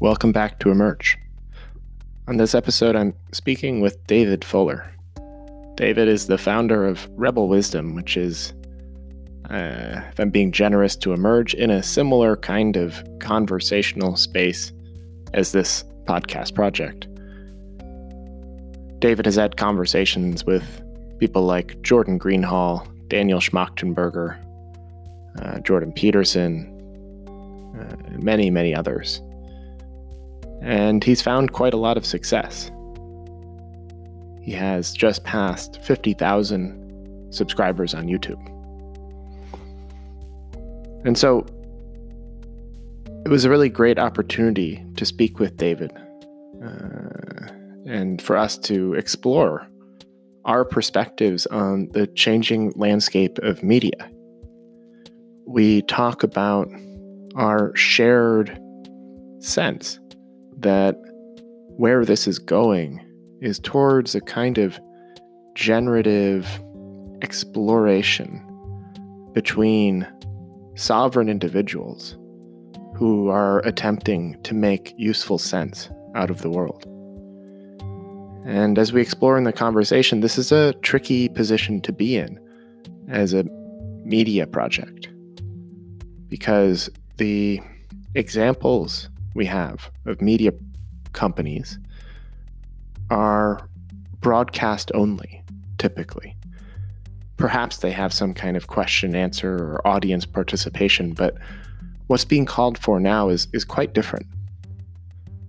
Welcome back to Emerge. On this episode, I'm speaking with David Fuller. David is the founder of Rebel Wisdom, which is, uh, if I'm being generous, to emerge in a similar kind of conversational space as this podcast project. David has had conversations with people like Jordan Greenhall, Daniel Schmachtenberger, uh, Jordan Peterson, uh, many, many others. And he's found quite a lot of success. He has just passed 50,000 subscribers on YouTube. And so it was a really great opportunity to speak with David uh, and for us to explore our perspectives on the changing landscape of media. We talk about our shared sense that where this is going is towards a kind of generative exploration between sovereign individuals who are attempting to make useful sense out of the world. And as we explore in the conversation, this is a tricky position to be in as a media project because the examples we have of media companies are broadcast only, typically. Perhaps they have some kind of question answer or audience participation, but what's being called for now is, is quite different.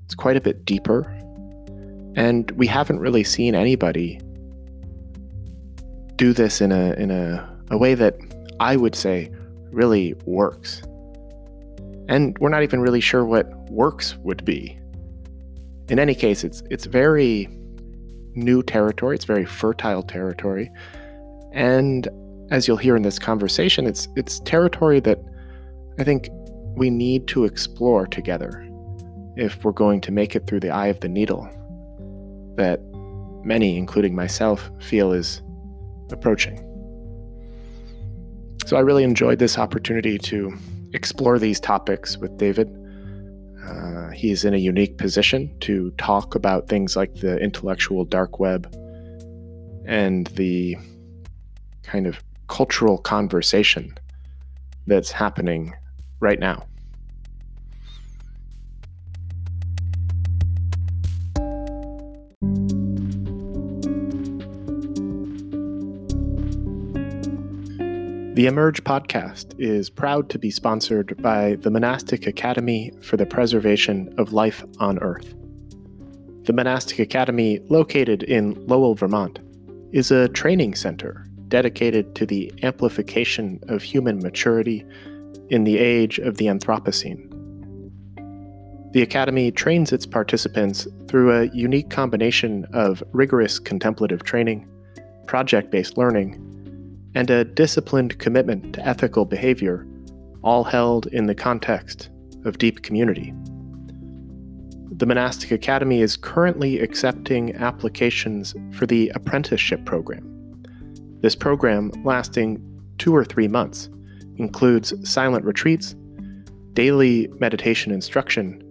It's quite a bit deeper, and we haven't really seen anybody do this in a in a, a way that I would say really works. And we're not even really sure what works would be. In any case, it's it's very new territory, it's very fertile territory. And as you'll hear in this conversation, it's it's territory that I think we need to explore together if we're going to make it through the eye of the needle that many, including myself, feel is approaching. So I really enjoyed this opportunity to explore these topics with David. Uh, he is in a unique position to talk about things like the intellectual dark web and the kind of cultural conversation that's happening right now. The Emerge podcast is proud to be sponsored by the Monastic Academy for the Preservation of Life on Earth. The Monastic Academy, located in Lowell, Vermont, is a training center dedicated to the amplification of human maturity in the age of the Anthropocene. The Academy trains its participants through a unique combination of rigorous contemplative training, project based learning, and a disciplined commitment to ethical behavior, all held in the context of deep community. The Monastic Academy is currently accepting applications for the apprenticeship program. This program, lasting two or three months, includes silent retreats, daily meditation instruction,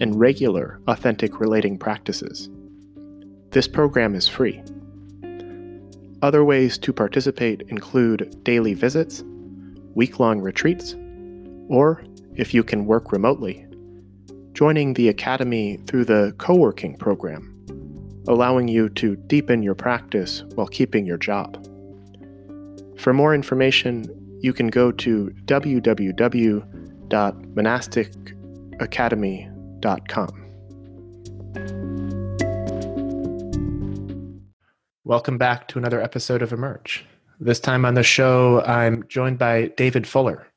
and regular authentic relating practices. This program is free. Other ways to participate include daily visits, week long retreats, or, if you can work remotely, joining the Academy through the co working program, allowing you to deepen your practice while keeping your job. For more information, you can go to www.monasticacademy.com. Welcome back to another episode of Emerge. This time on the show, I'm joined by David Fuller.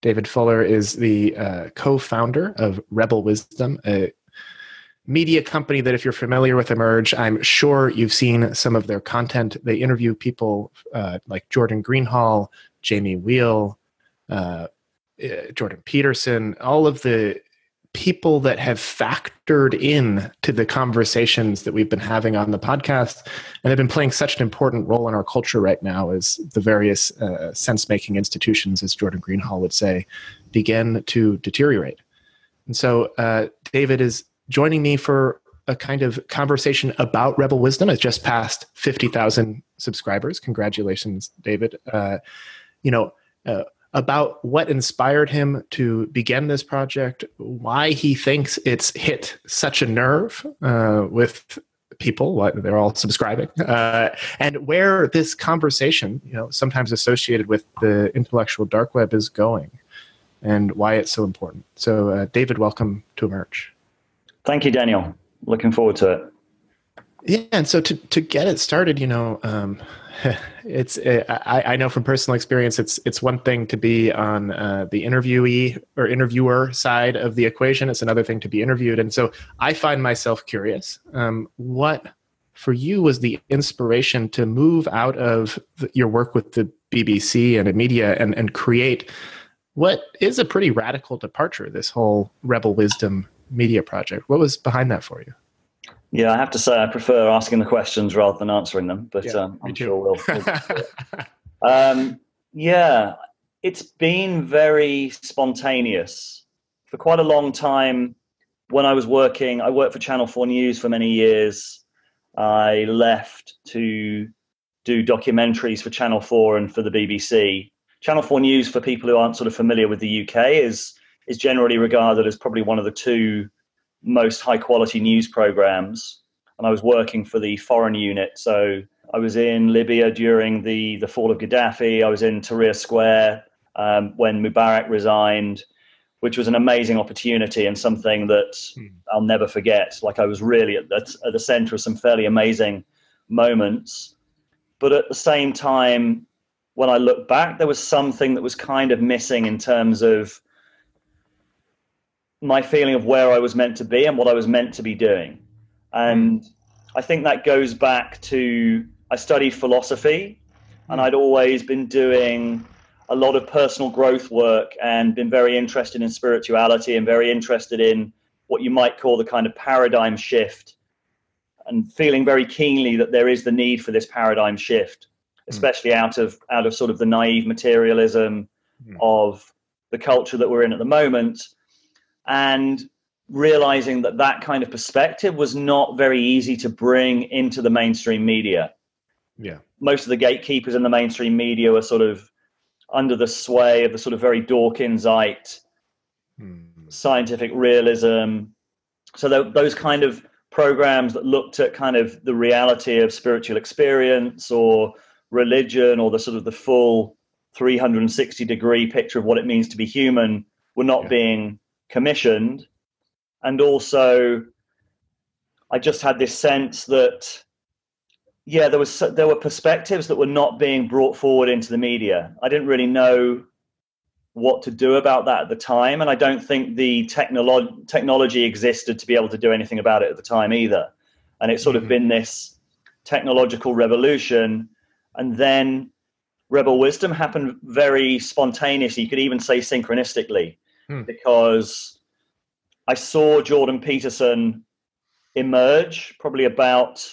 David Fuller is the uh, co founder of Rebel Wisdom, a media company that, if you're familiar with Emerge, I'm sure you've seen some of their content. They interview people uh, like Jordan Greenhall, Jamie Wheal, uh, uh Jordan Peterson, all of the people that have factored in to the conversations that we've been having on the podcast and they've been playing such an important role in our culture right now as the various uh, sense-making institutions as jordan greenhall would say begin to deteriorate and so uh, David is joining me for a kind of conversation about Rebel Wisdom. It's just passed 50,000 subscribers. Congratulations, David. Uh, you know, uh, about what inspired him to begin this project, why he thinks it's hit such a nerve uh, with people what they're all subscribing uh, and where this conversation you know sometimes associated with the intellectual dark web is going and why it's so important. So uh, david welcome to emerge. Thank you daniel. Looking forward to it. Yeah and so to, to get it started you know um, it's uh, I, I, know from personal experience it's it's one thing to be on uh, the interviewee or interviewer side of the equation. It's another thing to be interviewed. And so i find myself curious um, what for you was the inspiration to move out of the, your work with the bbc and media and, and create what is a pretty radical departure this whole rebel wisdom media project? What was behind that for you yeah, I have to say I prefer asking the questions rather than answering them, but yeah, um, I'm sure we'll. we'll um, yeah, it's been very spontaneous for quite a long time. When I was working, I worked for Channel Four News for many years. I left to do documentaries for Channel Four and for the BBC. Channel Four News, for people who aren't sort of familiar with the UK, is is generally regarded as probably one of the two most high quality news programs. And I was working for the foreign unit. So I was in Libya during the, the fall of Gaddafi. I was in Tahrir Square um, when Mubarak resigned, which was an amazing opportunity and something that hmm. I'll never forget. Like I was really at the, at the center of some fairly amazing moments. But at the same time, when I look back, there was something that was kind of missing in terms of my feeling of where I was meant to be and what I was meant to be doing. And I think that goes back to I studied philosophy and I'd always been doing a lot of personal growth work and been very interested in spirituality and very interested in what you might call the kind of paradigm shift and feeling very keenly that there is the need for this paradigm shift hmm. especially mm. out of out of sort of the naive materialism mm. of the culture that we're in at the moment and realizing that that kind of perspective was not very easy to bring into the mainstream media. Yeah. Most of the gatekeepers in the mainstream media were sort of under the sway of the sort of very Dawkinsite hmm. scientific realism. So th- those kind of programs that looked at kind of the reality of spiritual experience or religion or the sort of the full 360 degree picture of what it means to be human were not yeah. being commissioned. And also, I just had this sense that, yeah, there was there were perspectives that were not being brought forward into the media. I didn't really know what to do about that at the time, and I don't think the technolo- technology existed to be able to do anything about it at the time either. And it's sort mm-hmm. of been this technological revolution, and then Rebel Wisdom happened very spontaneously. You could even say synchronistically hmm. because I saw Jordan Peterson emerge probably about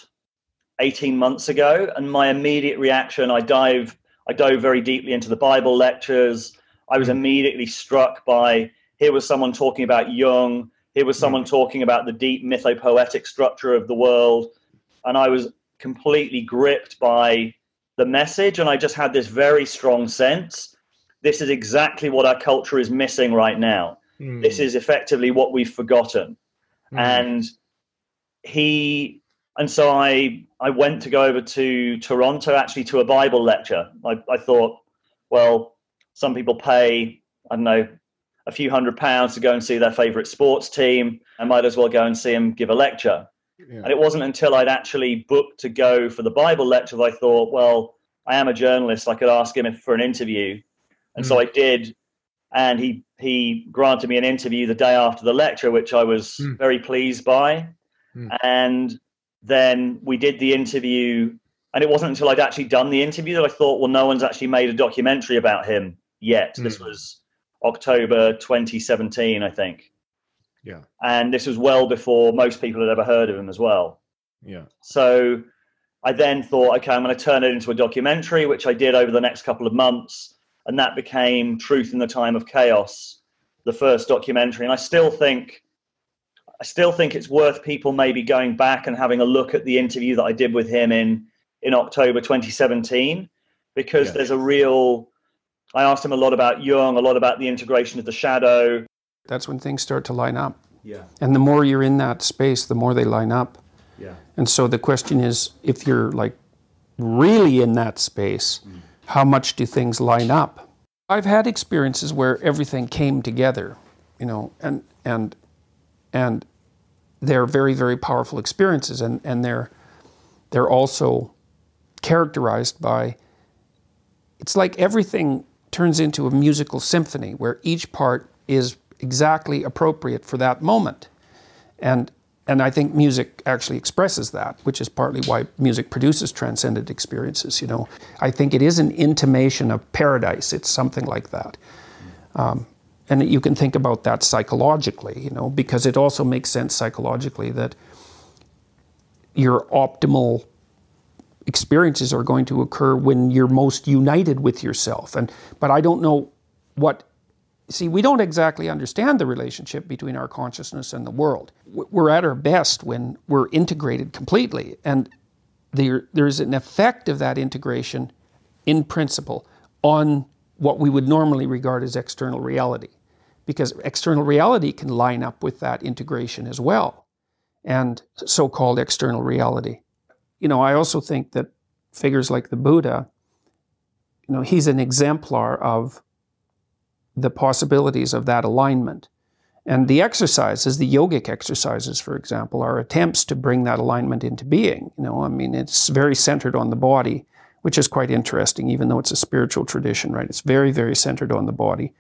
18 months ago and my immediate reaction I dive I dove very deeply into the Bible lectures I was hmm. immediately struck by here was someone talking about Jung here was someone hmm. talking about the deep mythopoetic structure of the world and I was completely gripped by the message and I just had this very strong sense this is exactly what our culture is missing right now. Mm. This is effectively what we've forgotten. Mm. And he and so I I went to go over to Toronto actually to a Bible lecture. I, I thought, well, some people pay, I don't know, a few hundred pounds to go and see their favorite sports team. I might as well go and see him give a lecture. Yeah. And it wasn't until I'd actually booked to go for the Bible lecture that I thought, well, I am a journalist. I could ask him if, for an interview. And mm. so I did, and he he granted me an interview the day after the lecture, which I was mm. very pleased by. Mm. And then we did the interview, and it wasn't until I'd actually done the interview that I thought, well, no one's actually made a documentary about him yet. This hmm. was October 2017, I think. Yeah. And this was well before most people had ever heard of him as well. Yeah. So I then thought, okay, I'm going to turn it into a documentary, which I did over the next couple of months and that became Truth in the Time of Chaos, the first documentary. And I still think I still think it's worth people maybe going back and having a look at the interview that I did with him in in October 2017 because yeah. there's a real I asked him a lot about Jung, a lot about the integration of the shadow. That's when things start to line up. Yeah. And the more you're in that space, the more they line up. Yeah. And so the question is if you're like really in that space, mm. How much do things line up? I've had experiences where everything came together, you know, and and and they're very very powerful experiences and and they're they're also characterized by it's like everything turns into a musical symphony where each part is exactly appropriate for that moment. And and I think music actually expresses that, which is partly why music produces transcendent experiences. You know, I think it is an intimation of paradise. It's something like that, um, and you can think about that psychologically. You know, because it also makes sense psychologically that your optimal experiences are going to occur when you're most united with yourself. And but I don't know what see, we don't exactly understand the relationship between our consciousness and the world. We're at our best when we're integrated completely. And there, there's an effect of that integration in principle on what we would normally regard as external reality. Because external reality can line up with that integration as well, and so called external reality. You know, I also think that figures like the Buddha, you know, he's an exemplar of the possibilities of that alignment. And the exercises, the yogic exercises, for example, are attempts to bring that alignment into being. You know, I mean, it's very centered on the body, which is quite interesting, even though it's a spiritual tradition, right? It's very, very centered on the body.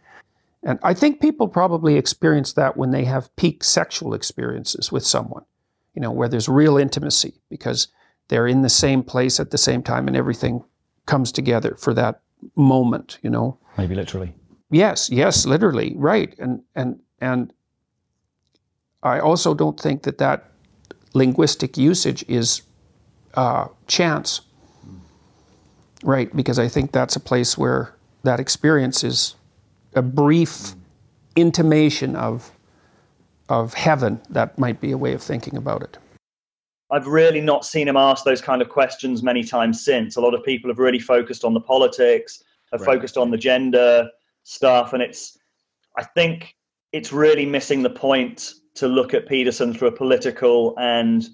And I think people probably experience that when they have peak sexual experiences with someone, you know, where there's real intimacy because they're in the same place at the same time and everything comes together for that moment, you know. Maybe literally. Yes, yes, literally, right. And and and I also don't think that that linguistic usage is uh, chance, right? Because I think that's a place where that experience is a brief intimation of of heaven. That might be a way of thinking about it. I've really not seen him ask those kind of questions many times since. A lot of people have really focused on the politics, have right. focused on the gender, stuff. And it's, I think it's really missing the point to look at Peterson through a political and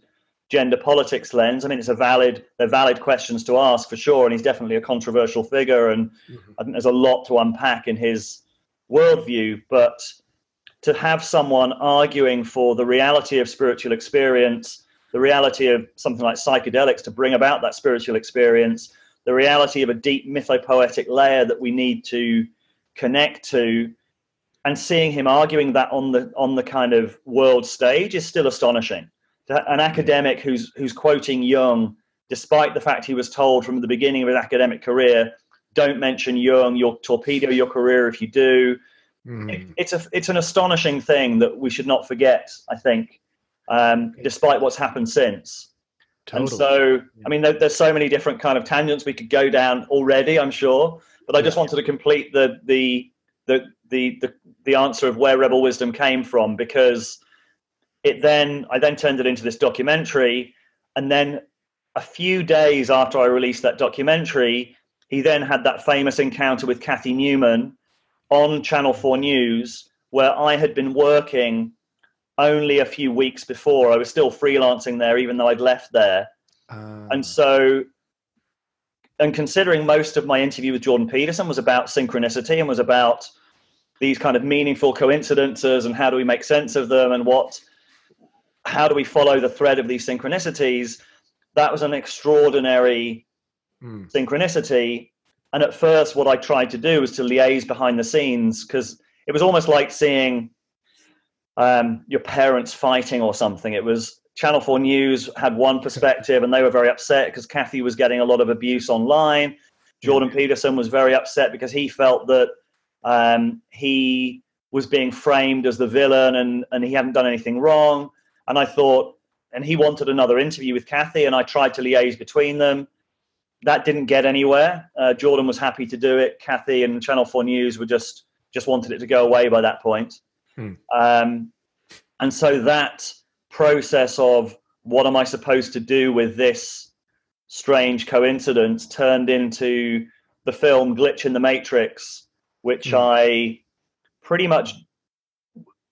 gender politics lens. I mean, it's a valid, they're valid questions to ask for sure. And he's definitely a controversial figure. And mm-hmm. I think there's a lot to unpack in his worldview. But to have someone arguing for the reality of spiritual experience, the reality of something like psychedelics to bring about that spiritual experience, the reality of a deep mythopoetic layer that we need to connect to and seeing him arguing that on the on the kind of world stage is still astonishing. An academic who's who's quoting Jung, despite the fact he was told from the beginning of his academic career, "Don't mention Jung. You'll torpedo your career if you do." Mm. It, it's a it's an astonishing thing that we should not forget. I think, um, despite what's happened since. Totally. And so, I mean, there, there's so many different kind of tangents we could go down already. I'm sure. But I just wanted to complete the the the the the, the answer of where Rebel Wisdom came from because it then I then turned it into this documentary, and then a few days after I released that documentary, he then had that famous encounter with Kathy Newman on Channel 4 News, where I had been working only a few weeks before. I was still freelancing there, even though I'd left there. Uh... And so and considering most of my interview with Jordan Peterson was about synchronicity and was about these kind of meaningful coincidences and how do we make sense of them and what how do we follow the thread of these synchronicities that was an extraordinary mm. synchronicity and at first what i tried to do was to liaise behind the scenes because it was almost like seeing um, your parents fighting or something it was Channel 4 News had one perspective and they were very upset because Kathy was getting a lot of abuse online. Jordan Peterson was very upset because he felt that um, he was being framed as the villain and, and he hadn't done anything wrong. And I thought, and he wanted another interview with Kathy, and I tried to liaise between them. That didn't get anywhere. Uh, Jordan was happy to do it. Kathy and Channel 4 News were just just wanted it to go away by that point. Hmm. Um, and so that process of what am I supposed to do with this strange coincidence turned into the film Glitch in the Matrix, which mm. I pretty much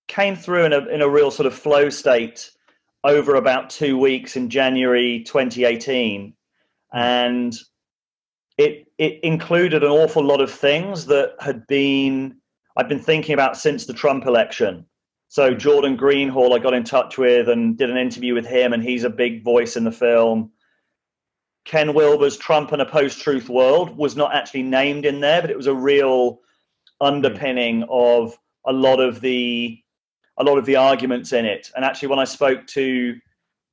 came through in a in a real sort of flow state over about two weeks in January 2018, and it it included an awful lot of things that had been I've been thinking about since the Trump election. So Jordan Greenhall, I got in touch with and did an interview with him, and he's a big voice in the film. Ken Wilber's Trump and a Post-Truth World was not actually named in there, but it was a real underpinning of a lot of the a lot of the arguments in it. And actually, when I spoke to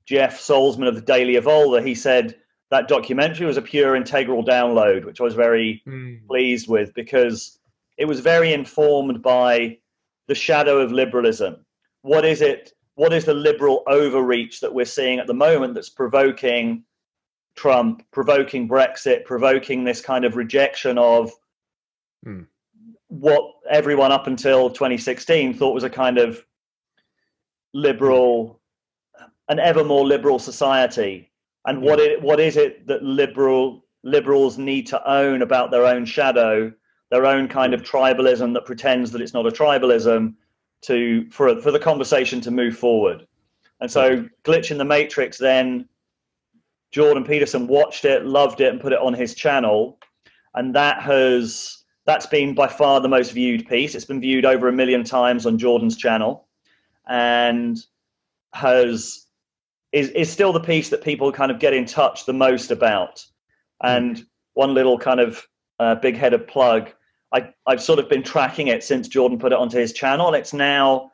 Jeff Salzman of the Daily Evolver, he said that documentary was a pure integral download, which I was very mm. pleased with because it was very informed by the shadow of liberalism. What is it? What is the liberal overreach that we're seeing at the moment that's provoking Trump, provoking Brexit, provoking this kind of rejection of mm. what everyone up until 2016 thought was a kind of liberal, an ever more liberal society, and what it, what is it that liberal liberals need to own about their own shadow, their own kind of tribalism that pretends that it's not a tribalism, to for for the conversation to move forward. And so, glitch in the matrix. Then Jordan Peterson watched it, loved it, and put it on his channel, and that has that's been by far the most viewed piece. It's been viewed over a million times on Jordan's channel and has is is still the piece that people kind of get in touch the most about. Hmm. And one little kind of uh, big headed plug. I, I've sort of been tracking it since Jordan put it onto his channel. It's now,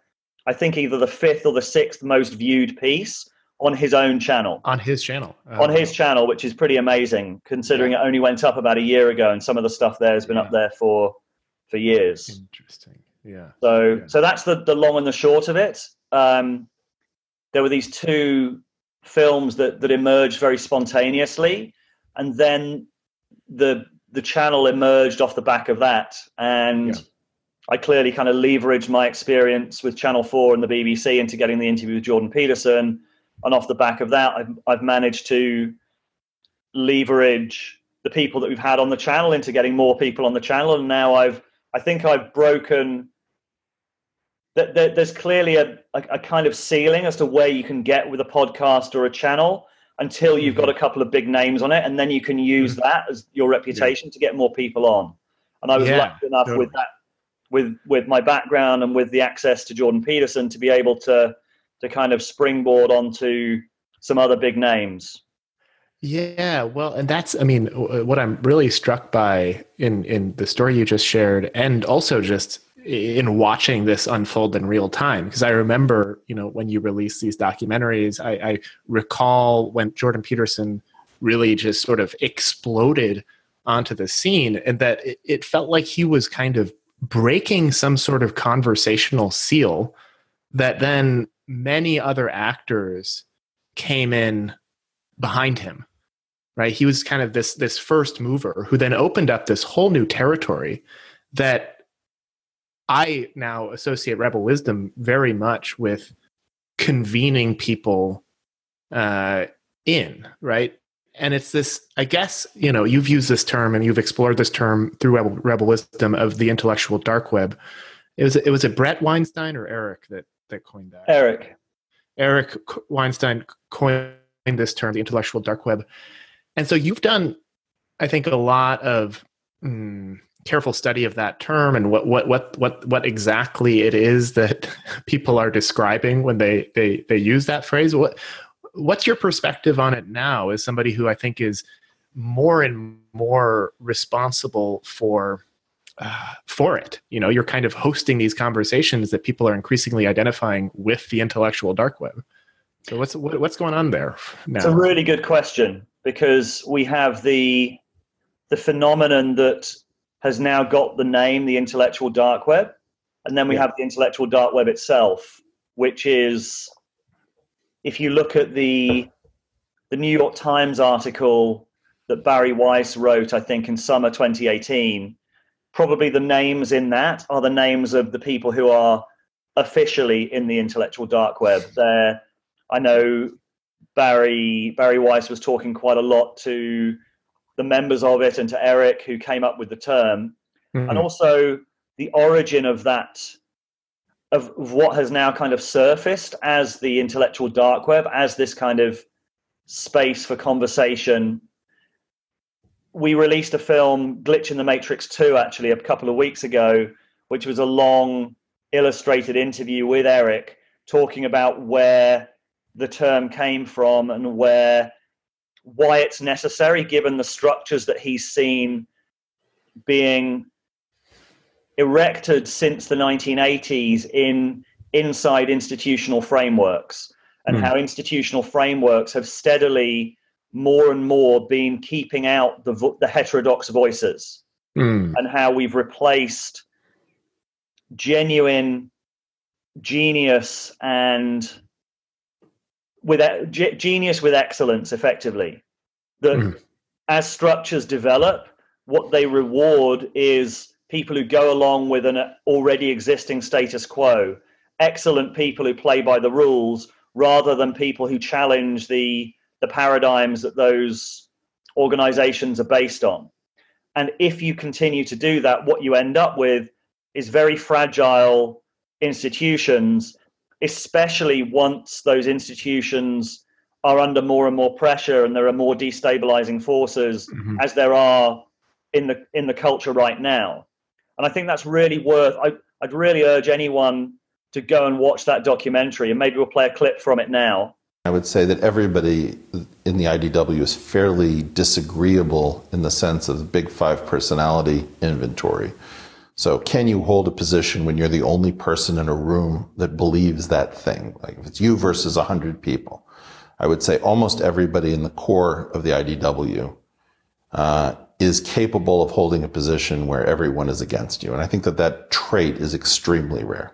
I think, either the fifth or the sixth most viewed piece on his own channel. On his channel. on his channel, which is pretty amazing, considering yeah. it only went up about a year ago, and some of the stuff there has been yeah. up there for for years. Interesting. Yeah. So yeah. so that's the the long and the short of it. Um, there were these two films that that emerged very spontaneously, and then the the channel emerged off the back of that, and. Yeah. I clearly kind of leveraged my experience with Channel 4 and the BBC into getting the interview with Jordan Peterson. And off the back of that, I've, I've managed to leverage the people that we've had on the channel into getting more people on the channel. And now I've, I think I've broken that there's clearly a, a, a, kind of ceiling as to where you can get with a podcast or a channel until you've got mm-hmm. a couple of big names on it, and then you can use mm-hmm. that as your reputation yeah. to get more people on. And I was yeah, lucky enough totally. with that, with with my background and with the access to Jordan Peterson to be able to to kind of springboard onto some other big names. Yeah, well, and that's I mean what I'm really struck by in in the story you just shared and also just in watching this unfold in real time. Because i remember you know when you release these documentaries I, I, recall when jordan peterson really just sort of exploded onto the scene and that it, it felt like he was kind of breaking some sort of conversational seal that then many other actors came in behind him right? He was kind of this this first mover who then opened up this whole new territory that I now associate Rebel Wisdom very much with convening people uh, in, right? And it's this, I guess, you know, you've used this term and you've explored this term through Rebel, Rebel Wisdom of the intellectual dark web. It was, it was it Bret Weinstein or Eric that, that coined that? Eric. Eric Weinstein coined this term, the intellectual dark web. And so you've done, I think, a lot of mm, careful study of that term and what what what what what exactly it is that people are describing when they they they use that phrase. What what's your perspective on it now as somebody who i think is more and more responsible for uh, for it? You know you're kind of hosting these conversations that people are increasingly identifying with the intellectual dark web. So what's what, what's going on there now? it's a really good question because we have the the phenomenon that has now got the name the intellectual dark web and then we yeah. have the intellectual dark web itself which is if you look at the the new york times article that Bari weiss wrote i think in summer 2018 probably the names in that are the names of the people who are officially in the intellectual dark web. There, I know Bari Bari Weiss was talking quite a lot to the members of it and to Eric who came up with the term, mm-hmm. and also the origin of that of, of what has now kind of surfaced as the intellectual dark web, as this kind of space for conversation. We released a film, Glitch in the Matrix 2, actually, a couple of weeks ago, which was a long illustrated interview with Eric talking about where the term came from and where why it's necessary given the structures that he's seen being erected since the 1980s in inside institutional frameworks and mm. how institutional frameworks have steadily more and more been keeping out the, the heterodox voices mm. and how we've replaced genuine genius and with genius with excellence effectively that mm. as structures develop what they reward is people who go along with an already existing status quo, excellent people who play by the rules, rather than people who challenge the the paradigms that those organizations are based on. And if you continue to do that, what you end up with is very fragile institutions, especially once those institutions are under more and more pressure and there are more destabilizing forces mm-hmm. as there are in the in the culture right now and I think that's really worth. I, I'd really urge anyone to go and watch that documentary, and maybe we'll play a clip from it now. I would say that everybody in the IDW is fairly disagreeable in the sense of the big five personality inventory. So, can you hold a position when you're the only person in a room that believes that thing? Like if it's you versus a 100 people. I would say almost everybody in the core of the IDW uh, is capable of holding a position where everyone is against you. And I think that that trait is extremely rare.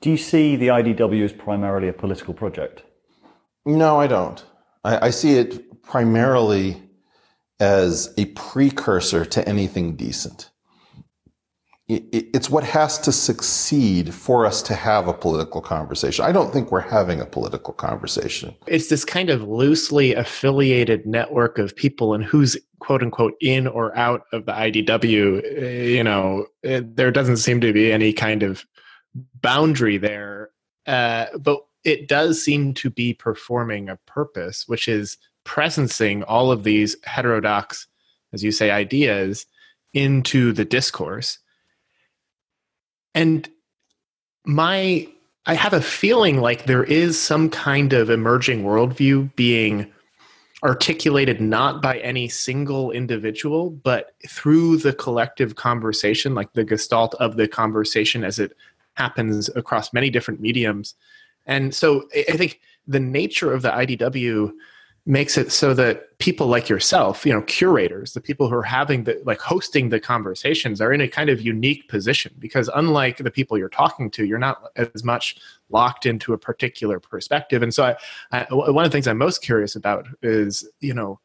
Do you see the IDW as primarily a political project? No, I don't. I, I see it primarily as a precursor to anything decent it's what has to succeed for us to have a political conversation. I don't think we're having a political conversation. It's this kind of loosely affiliated network of people and who's quote unquote in or out of the IDW. Eh, you know, it, there doesn't seem to be any kind of boundary there. Uh, but it does seem to be performing a purpose, which is presencing all of these heterodox, as you say, ideas into the discourse and my I have a feeling like there is some kind of emerging worldview being articulated not by any single individual, but through the collective conversation, like the gestalt of the conversation as it happens across many different mediums. And so I think the nature of the IDW makes it so that people like yourself you know curators the people who are having the like hosting the conversations are in a kind of unique position because unlike the people you're talking to you're not as much locked into a particular perspective. And so I, I, one of the things i'm most curious about is you know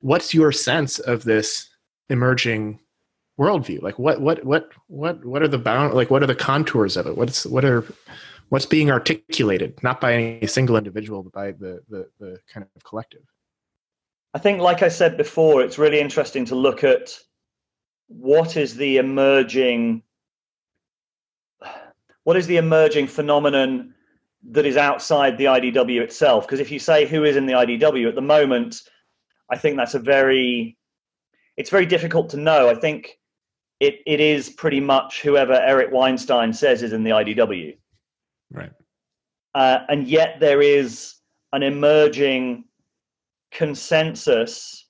what's your sense of this emerging worldview? Like what what what what what are the bound like what are the contours of it? What's what are what's being articulated, not by any single individual, but by the, the, the kind of collective. I think, like I said before, it's really interesting to look at what is the emerging what is the emerging phenomenon that is outside the IDW itself? Because if you say who is in the IDW at the moment, I think that's a very it's very difficult to know. I think it, it is pretty much whoever Eric Weinstein says is in the IDW. Right. Uh, and yet there is an emerging consensus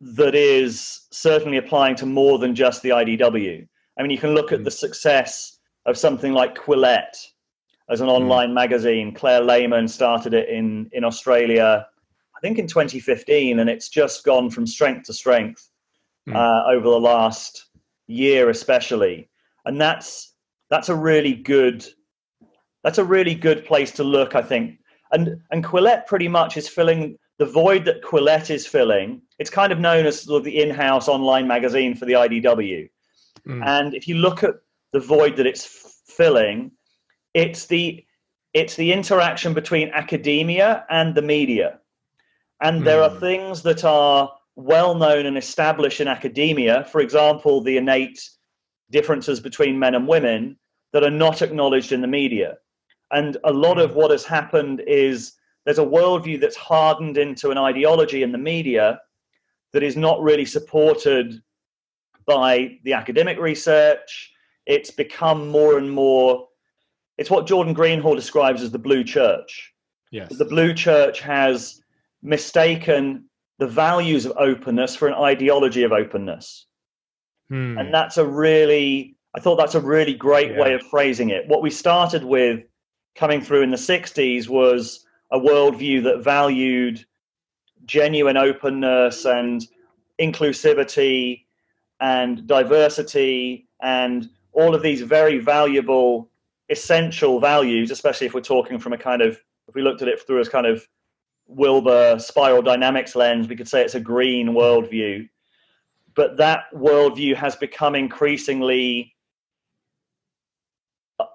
that is certainly applying to more than just the IDW. I mean, you can look at mm. the success of something like Quillette as an mm. online mm. magazine. Claire Lehmann started it in, in Australia, I think in 2015, and it's just gone from strength to strength mm. uh, over the last year, especially. And that's that's a really good that's a really good place to look, I think. And and Quillette pretty much is filling the void that Quillette is filling. It's kind of known as sort of the in-house online magazine for the IDW. Mm. And if you look at the void that it's filling, it's the it's the interaction between academia and the media. And there are hmm. things that are well known and established in academia, for example, the innate differences between men and women that are not acknowledged in the media. And a lot of what has happened is there's a worldview that's hardened into an ideology in the media that is not really supported by the academic research. It's become more and more, it's what Jordan Greenhall describes as the blue church. Yes. The blue church has mistaken the values of openness for an ideology of openness. Hmm. And that's a really, I thought that's a really great yeah. way of phrasing it. What we started with coming through in the 60s was a worldview that valued genuine openness and inclusivity and diversity and all of these very valuable essential values especially if we're talking from a kind of if we looked at it through as kind of wilber spiral dynamics lens we could say it's a green worldview. But that worldview has become increasingly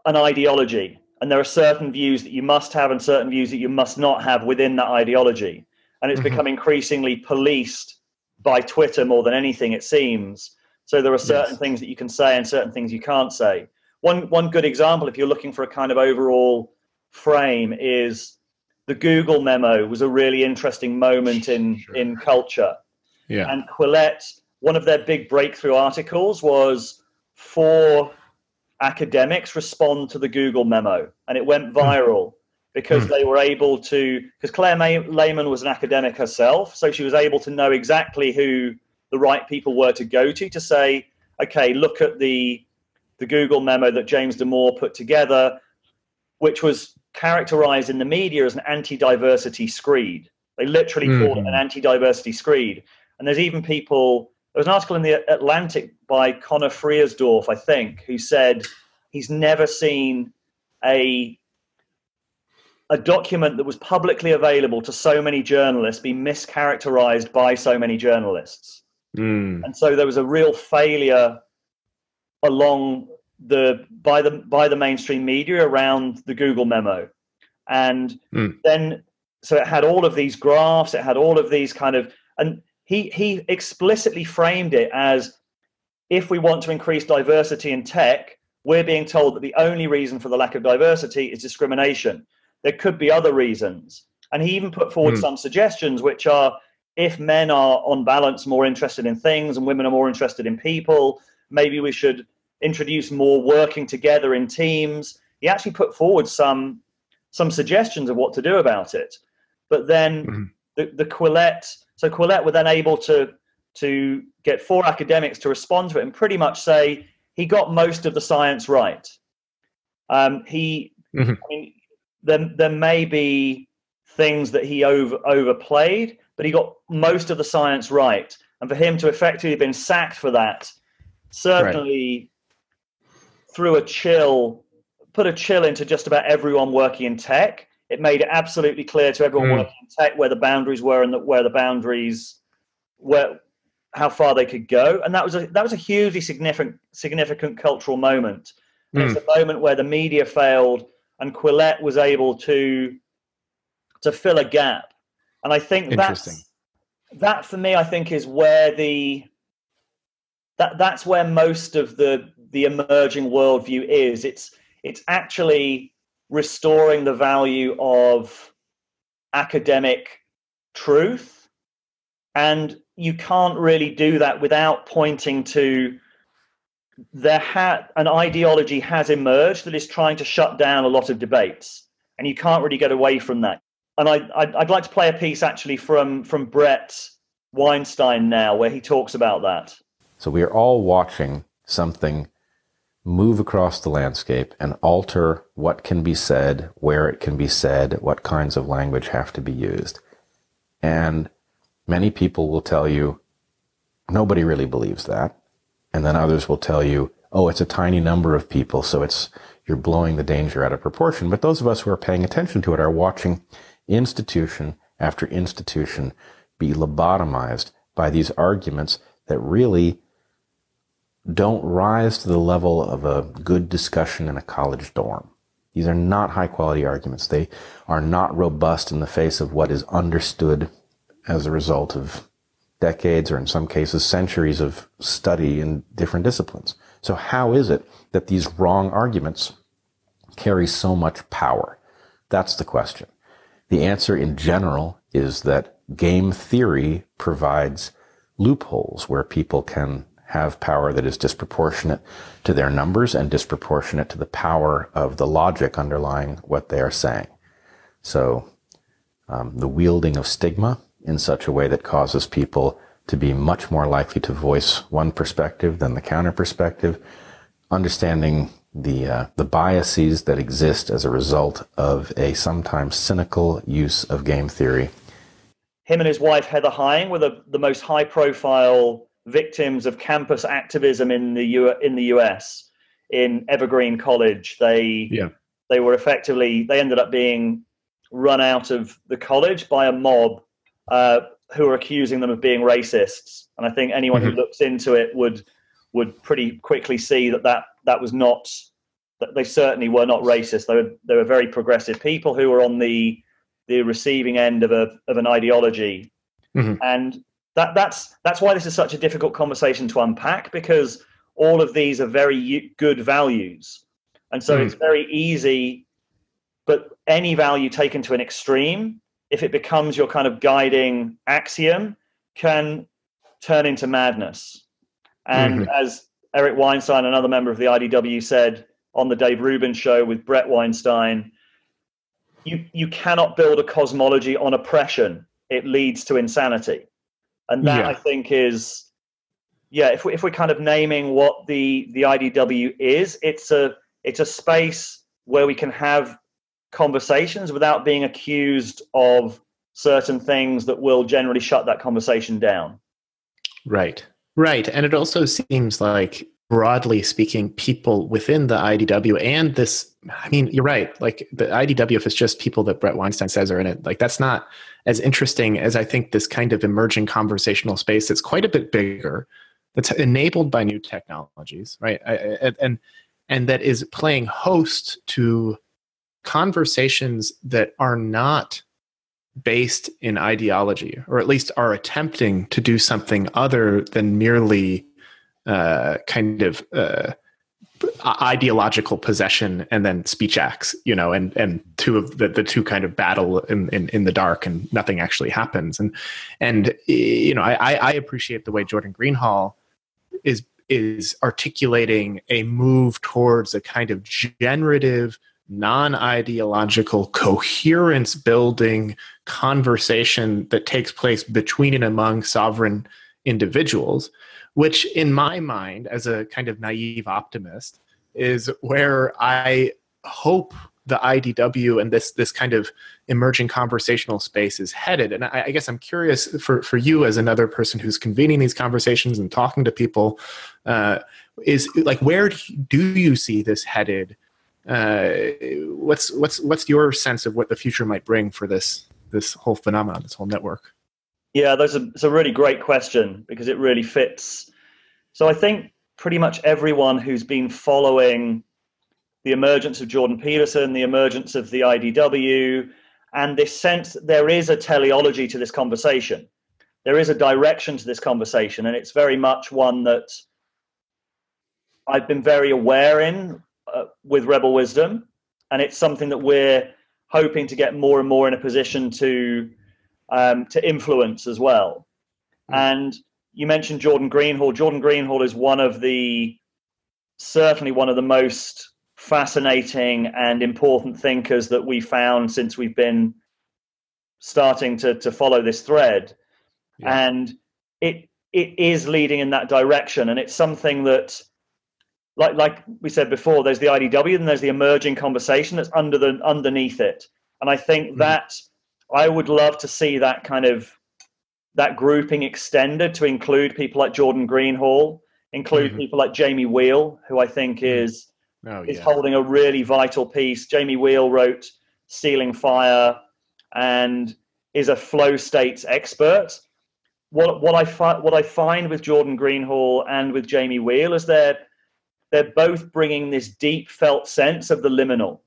an ideology and there are certain views that you must have and certain views that you must not have within that ideology and it's mm-hmm. become increasingly policed by twitter more than anything it seems so there are certain yes. things that you can say and certain things you can't say one one good example if you're looking for a kind of overall frame is the google memo was a really interesting moment in sure. in culture yeah and quillette one of their big breakthrough articles was four academics respond to the Google memo, and it went viral because mm. they were able to. Because Claire May, Lehmann was an academic herself, so she was able to know exactly who the right people were to go to to say, okay, look at the the Google memo that James Damore put together, which was characterized in the media as an anti-diversity screed. They literally mm. called it an anti-diversity screed. And there's even people there was an article in the Atlantic by Conor Friedersdorf, I think, who said he's never seen a a document that was publicly available to so many journalists be mischaracterized by so many journalists. Mm. And so there was a real failure along the by the by the mainstream media around the Google memo. And mm. then so it had all of these graphs, it had all of these kind of and he he explicitly framed it as if we want to increase diversity in tech, we're being told that the only reason for the lack of diversity is discrimination. There could be other reasons. And he even put forward mm. some suggestions, which are if men are on balance more interested in things and women are more interested in people, maybe we should introduce more working together in teams. He actually put forward some some suggestions of what to do about it. But then mm-hmm. the, the Quillette so Quillette were then able to to get four academics to respond to it and pretty much say he got most of the science right. Um, he, mm-hmm. I mean, there, there may be things that he over, overplayed, but he got most of the science right. And for him to effectively have been sacked for that, certainly right. threw a chill, put a chill into just about everyone working in tech it made it absolutely clear to everyone mm. working in tech where the boundaries were and the, where the boundaries were how far they could go. And that was a that was a hugely significant significant cultural moment. Mm. it's a moment where the media failed and quillette was able to to fill a gap. And i think that's that for me i think is where the that that's where most of the the emerging worldview is. It's it's actually restoring the value of academic truth. And you can't really do that without pointing to there ha- an ideology has emerged that is trying to shut down a lot of debates, and you can't really get away from that. And I, I'd, I'd like to play a piece actually from from Bret Weinstein now, where he talks about that. So we are all watching something move across the landscape and alter what can be said, where it can be said, what kinds of language have to be used. And many people will tell you, nobody really believes that. And then others will tell you, oh, it's a tiny number of people, so it's, you're blowing the danger out of proportion. But those of us who are paying attention to it are watching institution after institution be lobotomized by these arguments that really don't rise to the level of a good discussion in a college dorm. These are not high quality arguments. They are not robust in the face of what is understood as a result of decades or in some cases centuries of study in different disciplines. So how is it that these wrong arguments carry so much power? That's the question. The answer in general is that game theory provides loopholes where people can have power that is disproportionate to their numbers and disproportionate to the power of the logic underlying what they are saying. So, um, the wielding of stigma in such a way that causes people to be much more likely to voice one perspective than the counter perspective, understanding the uh, the biases that exist as a result of a sometimes cynical use of game theory. Him and his wife Heather Heying were the, the most high profile victims of campus activism in the U in the US in Evergreen College. They yeah. they were effectively they ended up being run out of the college by a mob uh, who are accusing them of being racists. And I think anyone mm-hmm. who looks into it would would pretty quickly see that that, that was not that they certainly were not racist. They were they were very progressive people who were on the the receiving end of a of an ideology. Mm-hmm. And that that's that's why this is such a difficult conversation to unpack because all of these are very good values. And so mm. it's very easy but any value taken to an extreme if it becomes your kind of guiding axiom, can turn into madness. And mm-hmm. as Eric Weinstein, another member of the IDW, said on the Dave Rubin show with Bret Weinstein, you, you cannot build a cosmology on oppression. It leads to insanity. And that, yeah. I think, is, yeah, if, we, if we're kind of naming what the, the IDW is, it's a, it's a space where we can have conversations without being accused of certain things that will generally shut that conversation down. Right. Right. And it also seems like, broadly speaking, people within the IDW and this, I mean, you're right. Like the IDW, if it's just people that Bret Weinstein says are in it, like that's not as interesting as I think this kind of emerging conversational space that's quite a bit bigger, that's enabled by new technologies, right? And, and that is playing host to conversations that are not based in ideology, or at least are attempting to do something other than merely uh, kind of uh, ideological possession and then speech acts, you know, and and two of the, the two kind of battle in, in, in the dark and nothing actually happens. And and you know, I, I appreciate the way Jordan Greenhall is is articulating a move towards a kind of generative non ideological, coherence building conversation that takes place between and among sovereign individuals, which, in my mind, as a kind of naive optimist, is where I hope the IDW and this this kind of emerging conversational space is headed. And I, I, guess I'm curious for for you as another person who's convening these conversations and talking to people, uh, is like where do you see this headed? uh, what's what's what's your sense of what the future might bring for this this whole phenomenon, this whole network? Yeah, that's a it's a really great question because it really fits. So I think pretty much everyone who's been following the emergence of Jordan Peterson, the emergence of the IDW, and this sense that there is a teleology to this conversation. There is a direction to this conversation, and it's very much one that I've been very aware in uh, with Rebel Wisdom, and it's something that we're hoping to get more and more in a position to um, to influence as well. Mm. And you mentioned Jordan Greenhall. Jordan Greenhall is one of the certainly one of the most fascinating and important thinkers that we found since we've been starting to to follow this thread. Yeah. And it it is leading in that direction, and it's something that like like we said before, there's the IDW and there's the emerging conversation that's under the underneath it. And I think mm-hmm. that I would love to see that kind of that grouping extended to include people like Jordan Greenhall, include mm-hmm. people like Jamie Wheal, who I think mm-hmm. is oh, is holding a really vital piece. Jamie Wheal wrote Stealing Fire and is a flow states expert. What what I fi- what I find with Jordan Greenhall and with Jamie Wheal is they're they're both bringing this deep felt sense of the liminal.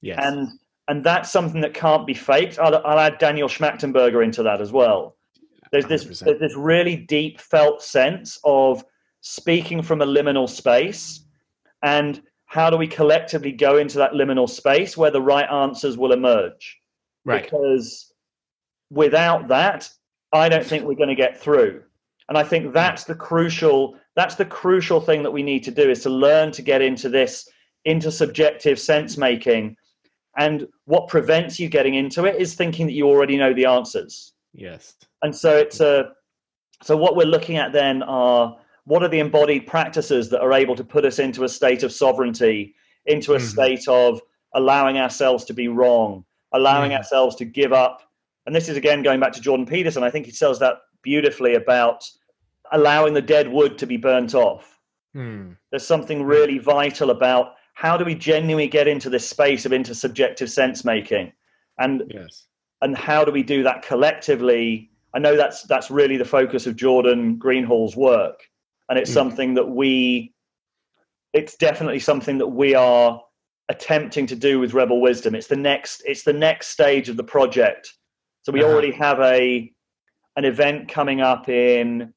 Yes. And and that's something that can't be faked. I'll, I'll add Daniel Schmachtenberger into that as well. There's this, 100%. there's this really deep felt sense of speaking from a liminal space and how do we collectively go into that liminal space where the right answers will emerge right. because without that i don't think we're going to get through and i think that's the crucial that's the crucial thing that we need to do is to learn to get into this intersubjective sense making and what prevents you getting into it is thinking that you already know the answers Yes. and so it's a so what we're looking at then are what are the embodied practices that are able to put us into a state of sovereignty into a Mhm. state of allowing ourselves to be wrong allowing Mhm. ourselves to give up and this is again going back to jordan peterson i think he tells that beautifully about allowing the dead wood to be burnt off Hmm. there's something really vital about how do we genuinely get into this space of intersubjective sense making and Yes. and how do we do that collectively i know that's that's really the focus of jordan greenhall's work and it's Mm. something that we it's definitely something that we are attempting to do with rebel wisdom it's the next it's the next stage of the project so we Uh-huh. already have a an event coming up in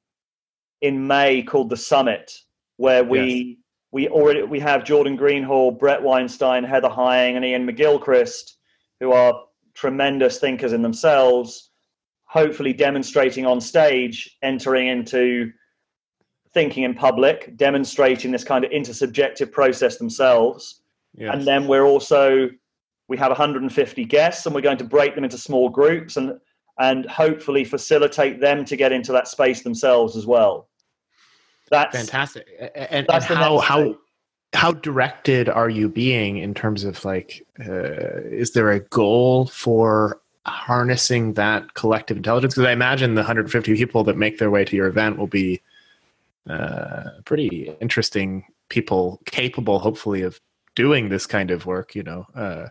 in may called the summit where we we already we have jordan greenhall bret weinstein heather heying and iain mcgilchrist who are tremendous thinkers in themselves, hopefully demonstrating on stage, entering into thinking in public, demonstrating this kind of intersubjective process themselves. Yes. And then we're also we have 150 guests, and we're going to break them into small groups and and hopefully facilitate them to get into that space themselves as well. That's fantastic. And, That's and how how how directed are you being in terms of like uh, is there a goal for harnessing that collective intelligence because i imagine the 150 people that make their way to your event will be uh, pretty interesting people capable hopefully of doing this kind of work you know uh, uh,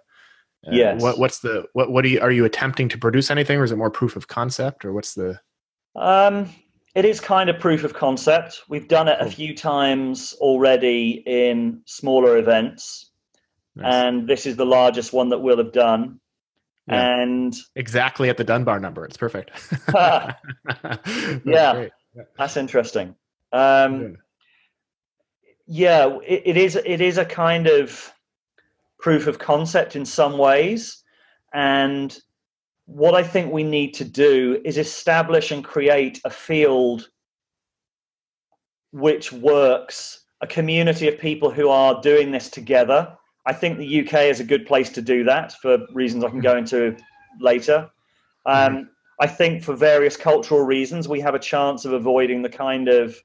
Yes. what what's the what what do you are you attempting to produce anything or is it more proof of concept or what's the Um, it is kind of proof of concept. We've done it a few times already in smaller events, Nice. and this is the largest one that we'll have done. Yeah. And exactly at the dunbar number it's perfect Ah, That's Yeah. that's interesting. Um, yeah, it, it is. It is a kind of proof of concept in some ways, and what I think we need to do is establish and create a field which works, a community of people who are doing this together. I think the UK is a good place to do that for reasons I can go into later. Um, I think for various cultural reasons, we have a chance of avoiding the kind of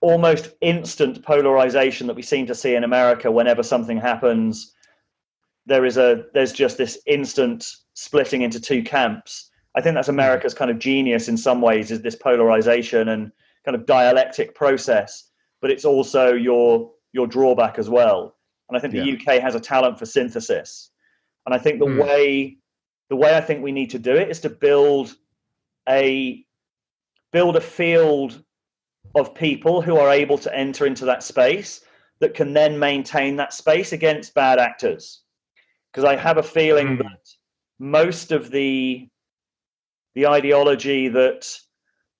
almost instant polarization that we seem to see in America whenever something happens. There is a there's just this instant splitting into two camps. I think that's America's kind of genius in some ways is this polarization and kind of dialectic process, but it's also your your drawback as well. And I think the UK has a talent for synthesis. And I think the Hmm. way the way I think we need to do it is to build a build a field of people who are able to enter into that space that can then maintain that space against bad actors. Because I have a feeling Hmm. that most of the the ideology that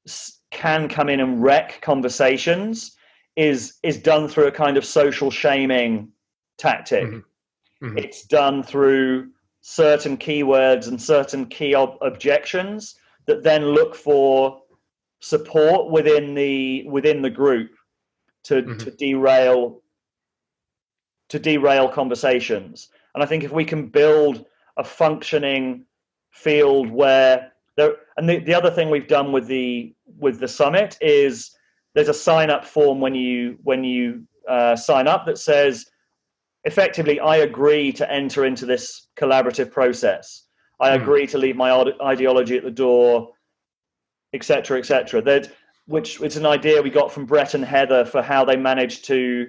s- can come in and wreck conversations is is done through a kind of social shaming tactic. Mhm. Mhm. It's done through certain keywords and certain key ob- objections that then look for support within the within the group to, Mhm. to derail to derail conversations. And I think if we can build a functioning field where there and the, the other thing we've done with the with the summit is there's a sign up form when you when you uh, sign up that says effectively i agree to enter into this collaborative process. I Hmm. agree to leave my ideology at the door etc etc that which it's an idea we got from bret and heather for how they managed to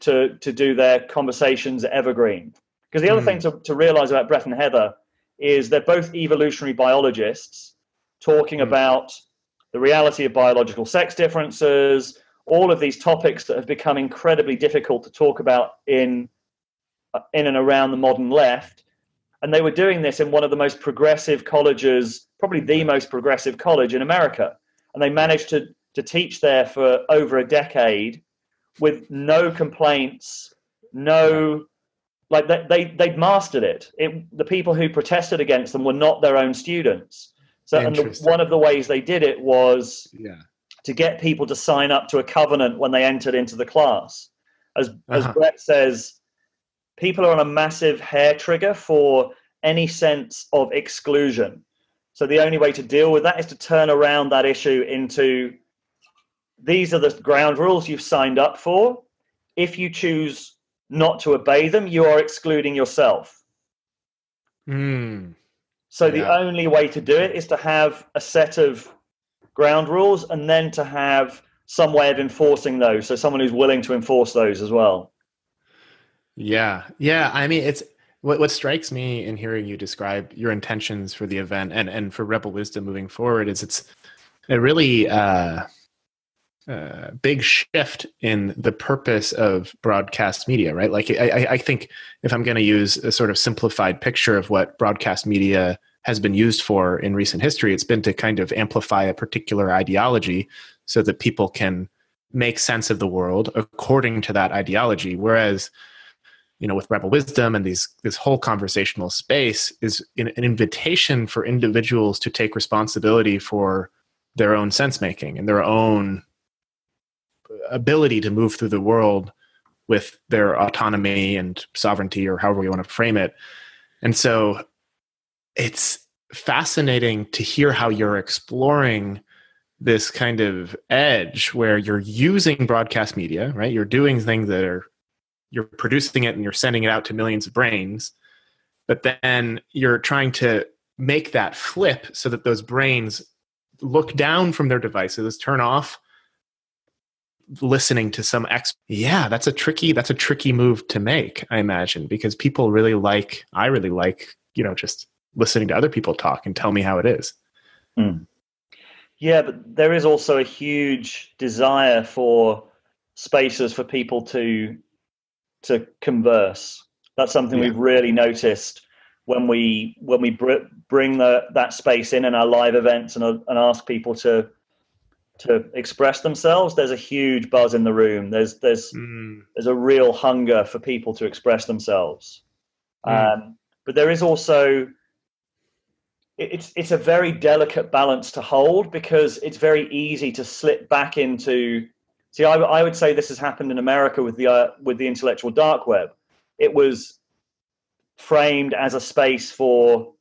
to to do their conversations at evergreen because the other Hmm. thing to, to realize about bret and heather is they're both evolutionary biologists talking Hmm. about the reality of biological sex differences all of these topics that have become incredibly difficult to talk about in in and around the modern left. And they were doing this in one of the most progressive colleges, probably the most progressive college in America. And they managed to, to teach there for over a decade with no complaints, no like they, they they'd mastered it. it. The people who protested against them were not their own students. So, and the, one of the ways they did it was yeah. to get people to sign up to a covenant when they entered into the class. As uh-huh. as Bret says, people are on a massive hair trigger for any sense of exclusion. So the only way to deal with that is to turn around that issue into these are the ground rules you've signed up for. If you choose not to obey them, you are excluding yourself. Mm. So yeah. the only way to do it is to have a set of ground rules and then to have some way of enforcing those. So someone who's willing to enforce those as well. Yeah. Yeah. I mean, it's what, what strikes me in hearing you describe your intentions for the event and, and for Rebel Wisdom moving forward is it's a really, uh, uh, big shift in the purpose of broadcast media, right? Like, I, I think if I'm going to use a sort of simplified picture of what broadcast media has been used for in recent history, it's been to kind of amplify a particular ideology so that people can make sense of the world according to that ideology. Whereas, you know, with Rebel Wisdom and these this whole conversational space is an, an invitation for individuals to take responsibility for their own sense making and their own ability to move through the world with their autonomy and sovereignty or however we want to frame it. And so it's fascinating to hear how you're exploring this kind of edge where you're using broadcast media right? You're doing things that are you're producing it and you're sending it out to millions of brains but then you're trying to make that flip so that those brains look down from their devices turn off listening to some ex yeah that's a tricky that's a tricky move to make i imagine because people really like i really like you know just listening to other people talk and tell me how it is mm. yeah but there is also a huge desire for spaces for people to to converse that's something yeah. we've really noticed when we when we br- bring the, that space in in our live events and, and ask people to to express themselves, there's a huge buzz in the room. There's there's mm. there's a real hunger for people to express themselves. Mm. Um, but there is also it's it's a very delicate balance to hold because it's very easy to slip back into. See, I, I would say this has happened in America with the uh, with the intellectual dark web. It was framed as a space for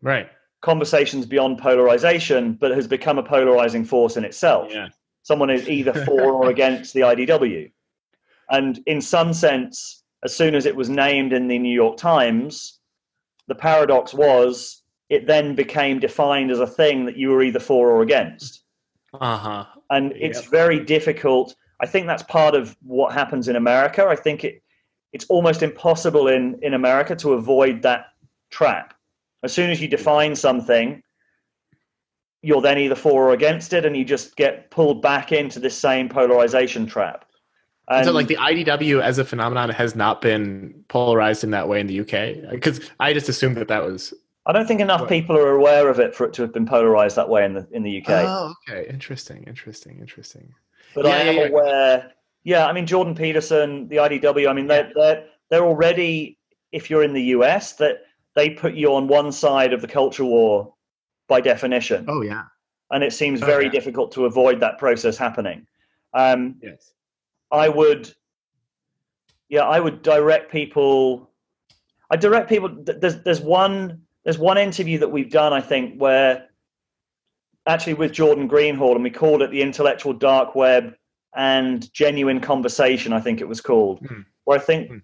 right conversations beyond polarization, but has become a polarizing force in itself. Yeah. Someone is either for or against the IDW. And in some sense, as soon as it was named in the New York Times, the paradox was it then became defined as a thing that you were either for or against. Uh-huh. And it's yep. very difficult. I think that's part of what happens in America. I think it it's almost impossible in, in America to avoid that trap as soon as you define something, you're then either for or against it, and you just get pulled back into this same polarization trap. And so, like the IDW as a phenomenon has not been polarized in that way in the UK, because I just assumed that that was. I don't think enough people are aware of it for it to have been polarized that way in the in the UK. Oh, okay, interesting, interesting, interesting. But yeah, I am yeah, aware. Yeah, I mean Jordan Peterson, the IDW. I mean they're they're they're already. If you're in the US, that they put you on one side of the culture war by definition. Oh yeah, and it seems oh, very yeah. difficult to avoid that process happening. Um, yes, I would. Yeah, I would direct people. I direct people. There's there's one there's one interview that we've done I think where actually with Jordan Greenhall and we called it the intellectual dark web and genuine conversation I think it was called mm. where I think mm.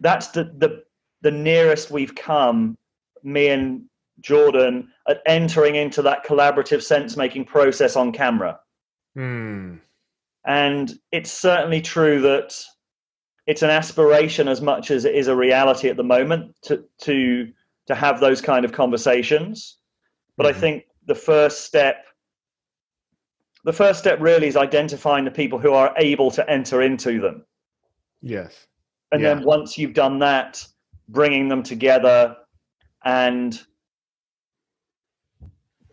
that's the the the nearest we've come, me and Jordan, at entering into that collaborative sense making process on camera. Hmm. And it's certainly true that it's an aspiration as much as it is a reality at the moment to to to have those kind of conversations. But mm-hmm. I think the first step the first step really is identifying the people who are able to enter into them. Yes. And yeah. then once you've done that, bringing them together and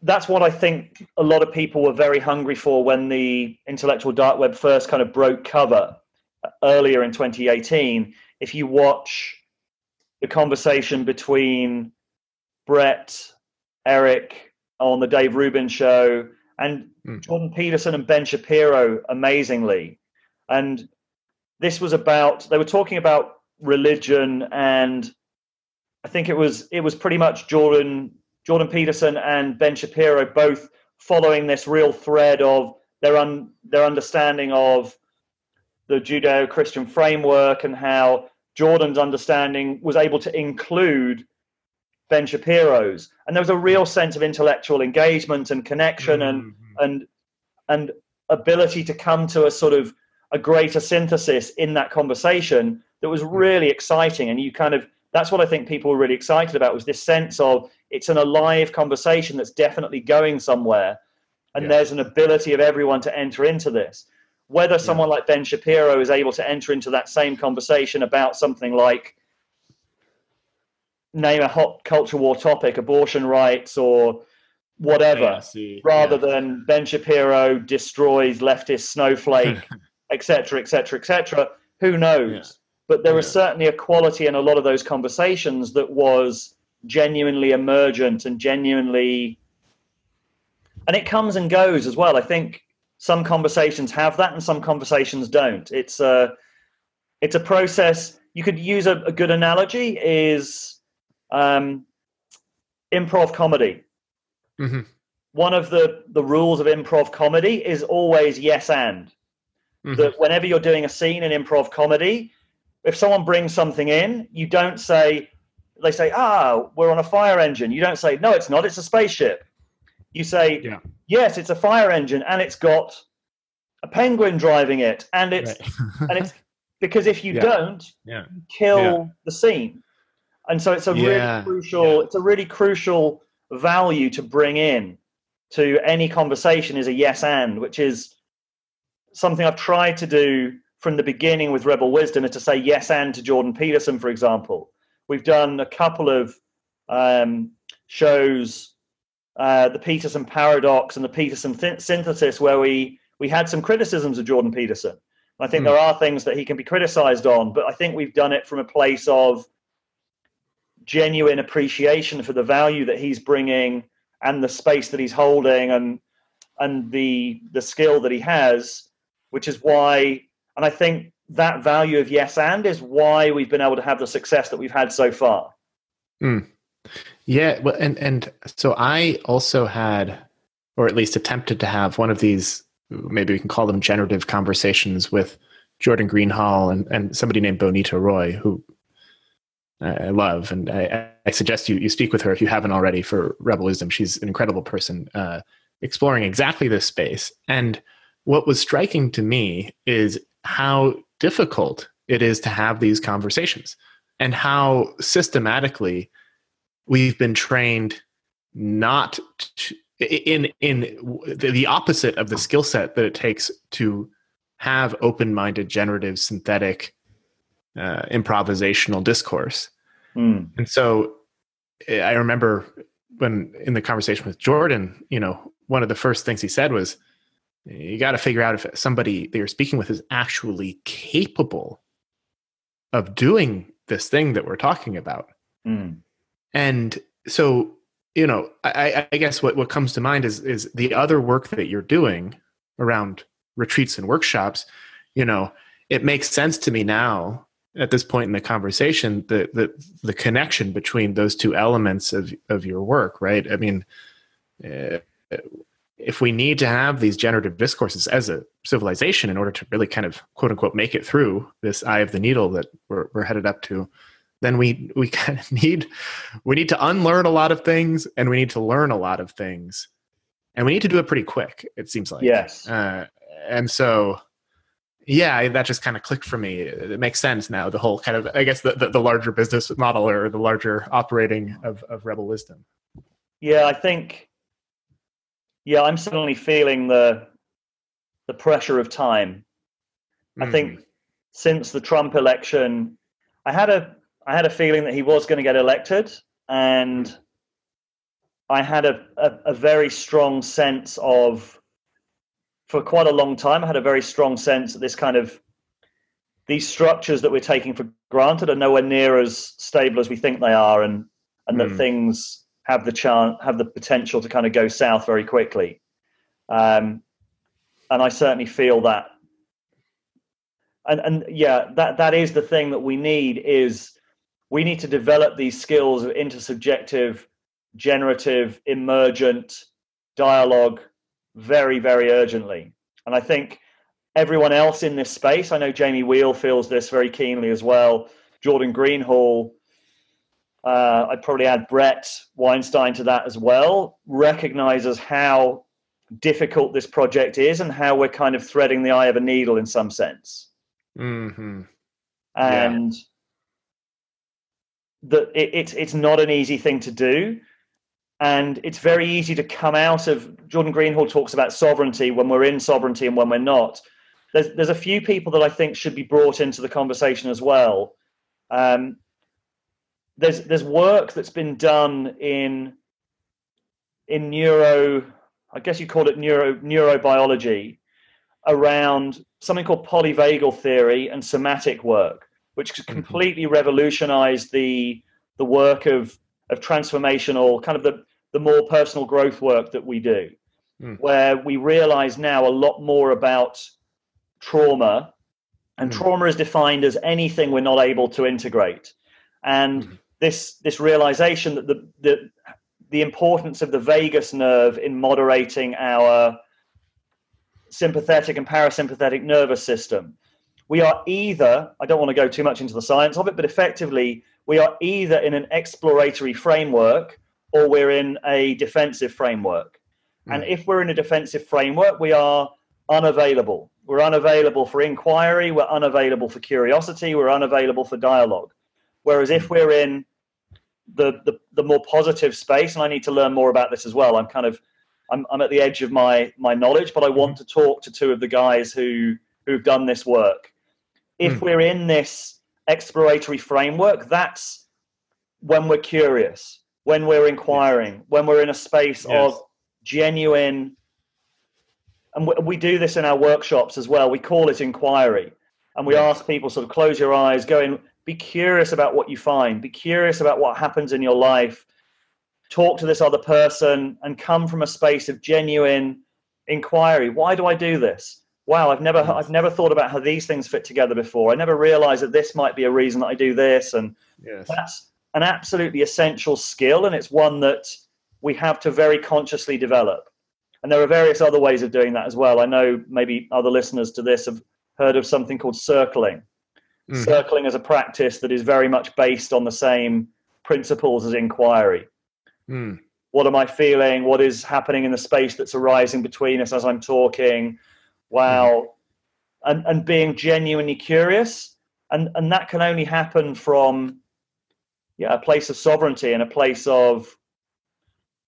that's what I think a lot of people were very hungry for when the intellectual dark web first kind of broke cover earlier in 2018. If you watch the conversation between Brett, Eric on the Dave Rubin show, and mm. Jordan Peterson and Ben Shapiro, amazingly. And this was about, they were talking about religion and I think it was it was pretty much Jordan Jordan Peterson and Ben Shapiro both following this real thread of their un, their understanding of the Judeo-Christian framework and how Jordan's understanding was able to include Ben Shapiro's, and there was a real sense of intellectual engagement and connection mm-hmm. and and and ability to come to a sort of a greater synthesis in that conversation that was really exciting. And you kind of that's what I think people were really excited about was this sense of it's an alive conversation that's definitely going somewhere, and yeah. there's an ability of everyone to enter into this. Whether someone yeah. like Ben Shapiro is able to enter into that same conversation about something like name a hot culture war topic, abortion rights or whatever, rather yeah. than Ben Shapiro destroys leftist snowflake, etc., etc., etc. Who knows? But there was certainly a quality in a lot of those conversations that was genuinely emergent and genuinely and it comes and goes as well. I think some conversations have that and some conversations don't. It's a it's a process. You could use a, a good analogy is um, improv comedy. Mm-hmm. one of the the rules of improv comedy is always yes and. Mm-hmm. that whenever you're doing a scene in improv comedy if someone brings something in you don't say they say, ah, we're on a fire engine. You don't say, no, it's not, it's a spaceship. You say, yeah. yes, it's a fire engine and it's got a penguin driving it. And it's, right. and it's because if you yeah. don't, yeah. You kill the scene. And so it's a really crucial, it's a really crucial value to bring in to any conversation is a yes and, which is something I've tried to do from the beginning with Rebel Wisdom is to say yes and to Jordan Peterson, for example We've done a couple of um, shows, uh, the Peterson Paradox and the Peterson th- Synthesis, where we we had some criticisms of Jordan Peterson. I think mm. there are things that he can be criticized on, but I think we've done it from a place of genuine appreciation for the value that he's bringing and the space that he's holding and and the the skill that he has, which is why and I think that value of yes and is why we've been able to have the success that we've had so far. Mm. Yeah, well, and and so I also had, or at least attempted to have one of these. Maybe we can call them generative conversations with Jordan Greenhall and and somebody named Bonita Roy, who I love, and I, I suggest you you speak with her if you haven't already for Rebel Wisdom. She's an incredible person, uh, exploring exactly this space. And what was striking to me is how difficult it is to have these conversations and how systematically we've been trained not to, in in the opposite of the skill set that it takes to have open-minded generative synthetic uh, improvisational discourse mm. and so i remember when in the conversation with jordan you know one of the first things he said was you got to figure out if somebody that you're speaking with is actually capable of doing this thing that we're talking about. Mm. And so, you know, I, I, guess what, what comes to mind is is the other work that you're doing around retreats and workshops. You know, it makes sense to me now at this point in the conversation the the, the connection between those two elements of of your work, right? I mean. Uh, if we need to have these generative discourses as a civilization in order to really kind of quote unquote make it through this eye of the needle that we're, we're headed up to then we we kind of need we need to unlearn a lot of things and we need to learn a lot of things. And we need to do it pretty quick it seems like. Yes. Uh, and so yeah that just kind of clicked for me. It makes sense now the whole kind of i guess the, the, the larger business model or the larger operating of, of rebel wisdom. Yeah i think yeah, I'm suddenly feeling the the pressure of time. Mm. I think hmm. since the Trump election, I had a I had a feeling that he was going to get elected, and I had a, a, a very strong sense of, for quite a long time, I had a very strong sense that this kind of these structures that we're taking for granted are nowhere near as stable as we think they are, and and that mm. things have the chance have the potential to kind of go south very quickly. Um, and I certainly feel that. And and yeah, that that is the thing that we need is we need to develop these skills of intersubjective, generative, emergent dialogue very very urgently. And I think everyone else in this space, I know Jamie Wheal feels this very keenly as well. Jordan Greenhall, uh, I'd probably add Bret Weinstein to that as well, recognizes how difficult this project is and how we're kind of threading the eye of a needle in some sense. Mm-hmm. And yeah. that it, it's it's not an easy thing to do. And it's very easy to come out of Jordan Greenhall talks about sovereignty when we're in sovereignty and when we're not there's there's a few people that I think should be brought into the conversation as well. Um, there's there's work that's been done in in neuro, I guess you call it neuro neurobiology, around something called polyvagal theory and somatic work, which mm-hmm. completely revolutionized the the work of of transformational kind of the the more personal growth work that we do, mm. where we realize now a lot more about trauma, and mm. trauma is defined as anything we're not able to integrate. And mm. This this realization that the, the the importance of the vagus nerve in moderating our sympathetic and parasympathetic nervous system. We are either, I don't want to go too much into the science of it, but effectively, we are either in an exploratory framework or we're in a defensive framework. Mm. And if we're in a defensive framework, we are unavailable. We're unavailable for inquiry, we're unavailable for curiosity, we're unavailable for dialogue. Whereas if we're in the, the, the more positive space, and I need to learn more about this as well, I'm kind of I'm, I'm at the edge of my my knowledge, but I want to talk to two of the guys who who've done this work. If mm. we're in this exploratory framework, that's when we're curious, when we're inquiring, yes. when we're in a space yes. of genuine and we, we do this in our workshops as well. We call it inquiry, and we ask people sort of close your eyes, go in, be curious about what you find, be curious about what happens in your life, talk to this other person, and come from a space of genuine inquiry. Why do I do this? Wow, I've never I've never thought about how these things fit together before. I never realized that this might be a reason that I do this, and yes. that's an absolutely essential skill, and it's one that we have to very consciously develop. And there are various other ways of doing that as well. I know maybe other listeners to this have heard of something called circling. Mm. Circling is a practice that is very much based on the same principles as inquiry. Mm. What am I feeling? What is happening in the space that's arising between us as I'm talking? Wow. Mm. And, and being genuinely curious. And, and that can only happen from yeah, a place of sovereignty and a place of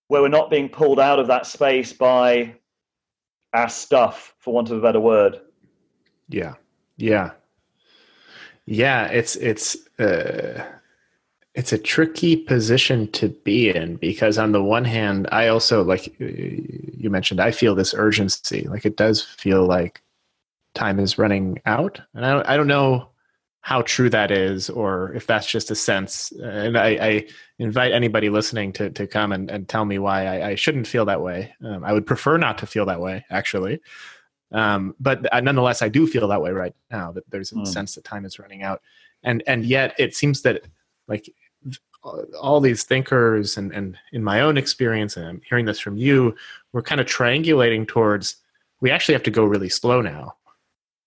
where we're not being pulled out of that space by our stuff, for want of a better word. Yeah, yeah, yeah. It's it's uh, it's a tricky position to be in because on the one hand, I also like you mentioned, I feel this urgency. Like it does feel like time is running out, and I don't, I don't know how true that is or if that's just a sense and i, I invite anybody listening to, to come and, and tell me why I, I shouldn't feel that way um, i would prefer not to feel that way actually um, but uh, nonetheless i do feel that way right now that there's a mm. sense that time is running out and and yet it seems that like all these thinkers and, and in my own experience and i'm hearing this from you we're kind of triangulating towards we actually have to go really slow now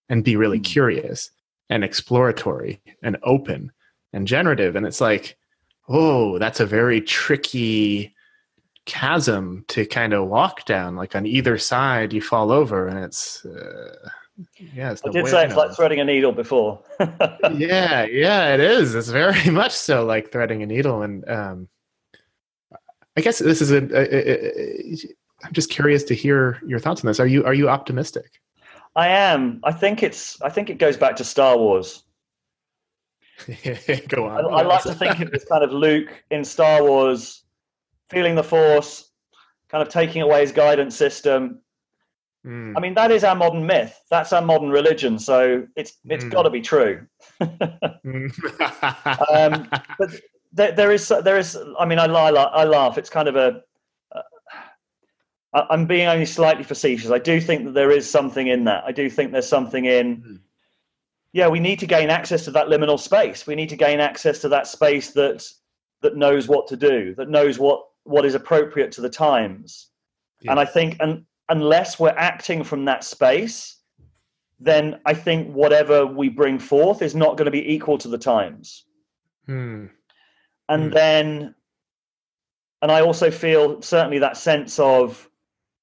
and be really mm. curious and exploratory and open and generative. And it's like, oh, that's a very tricky chasm to kind of walk down. Like on either side, you fall over, and it's. Uh, yeah, I did say it's like threading a needle before. yeah, yeah, it is. It's very much so like threading a needle, and um, I guess this is a, a, a, a. I'm just curious to hear your thoughts on this. Are you are you optimistic? I am. I think it's. I think it goes back to Star Wars. Go on. I, I like to think of this kind of Luke in Star Wars feeling the Force, kind of taking away his guidance system. Mm. I mean, that is our modern myth. That's our modern religion. So it's it's mm. got to be true. um, but there, there is there is. I mean, I, I, I laugh. It's kind of a. Uh, I'm being only slightly facetious. I do think that there is something in that. I do think there's something in. Mm. Yeah, we need to gain access to that liminal space. We need to gain access to that space that that knows what to do, that knows what what is appropriate to the times. And I think, and unless we're acting from that space, then I think whatever we bring forth is not going to be equal to the times. Hmm. And hmm. then, and I also feel certainly that sense of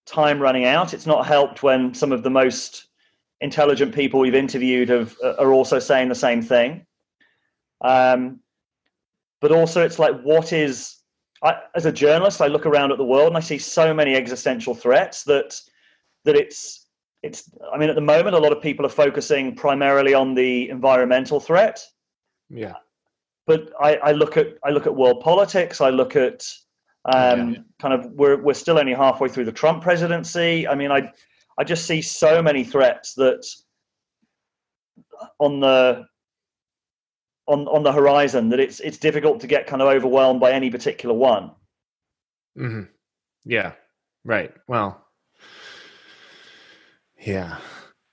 time running out. It's not helped when some of the most intelligent people we've interviewed have, are also saying the same thing. Um, but also, it's like, what is I, as a journalist, I look around at the world and I see so many existential threats that that it's it's. I mean, at the moment, a lot of people are focusing primarily on the environmental threat. Yeah. But I, I look at I look at world politics. I look at um, yeah. kind of we're we're still only halfway through the Trump presidency. I mean, I I just see so many threats that on the on on the horizon that it's it's difficult to get kind of overwhelmed by any particular one. Mm-hmm. Yeah. Right. Well. Yeah.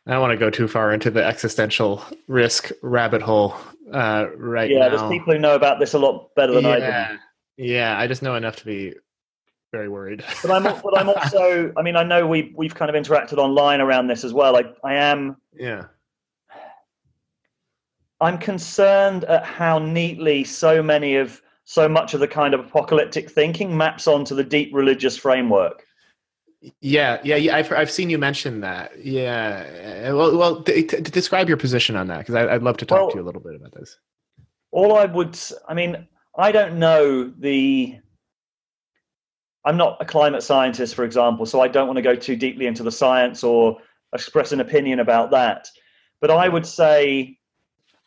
I don't want to go too far into the existential risk rabbit hole uh, right yeah, now. there's people who know about this a lot better than yeah. I do. Yeah, I just know enough to be very worried. but I'm but I'm also I mean I know we we've kind of interacted online around this as well. I I am yeah I'm concerned at how neatly so many of so much of the kind of apocalyptic thinking maps onto the deep religious framework. Yeah, yeah, yeah. I've I've seen you mention that. Yeah. Well, well, t- t- describe your position on that because I'd love to talk well, to you a little bit about this. All I would, I mean, I don't know the. I'm not a climate scientist, for example, so I don't want to go too deeply into the science or express an opinion about that. But I would say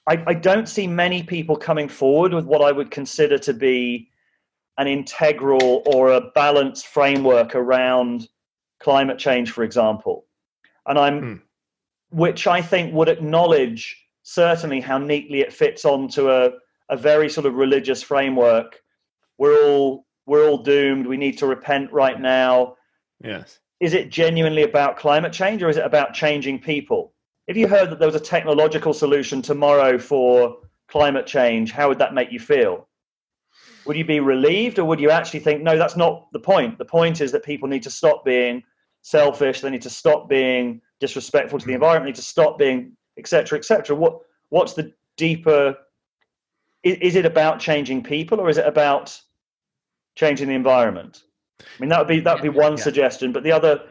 I, I don't see many people coming forward with what I would consider to be an integral or a balanced framework around climate change, for example. And I'm, hmm. which I think would acknowledge certainly how neatly it fits onto a, a very sort of religious framework. We're all we're all doomed. We need to repent right now. Yes. Is it genuinely about climate change or is it about changing people? If you heard that there was a technological solution tomorrow for climate change, how would that make you feel? Would you be relieved, or would you actually think, no, that's not the point? The point is that people need to stop being selfish. They need to stop being disrespectful to the environment. They need to stop being etc. etc. What what's the deeper? Is, is it about changing people, or is it about changing the environment? I mean, that would be that would be one yeah. suggestion. But the other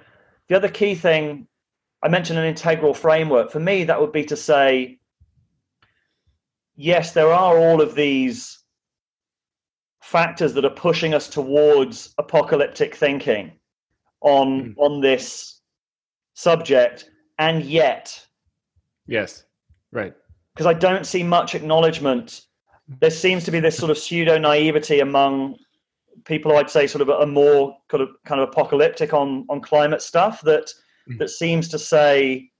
the other key thing I mentioned an integral framework. For me, that would be to say, yes, there are all of these factors that are pushing us towards apocalyptic thinking on mm. on this subject, and yet, yes, right, because I don't see much acknowledgement. There seems to be this sort of pseudo naivety among people I'd say sort of a more kind of kind of apocalyptic on on climate stuff that. That seems to say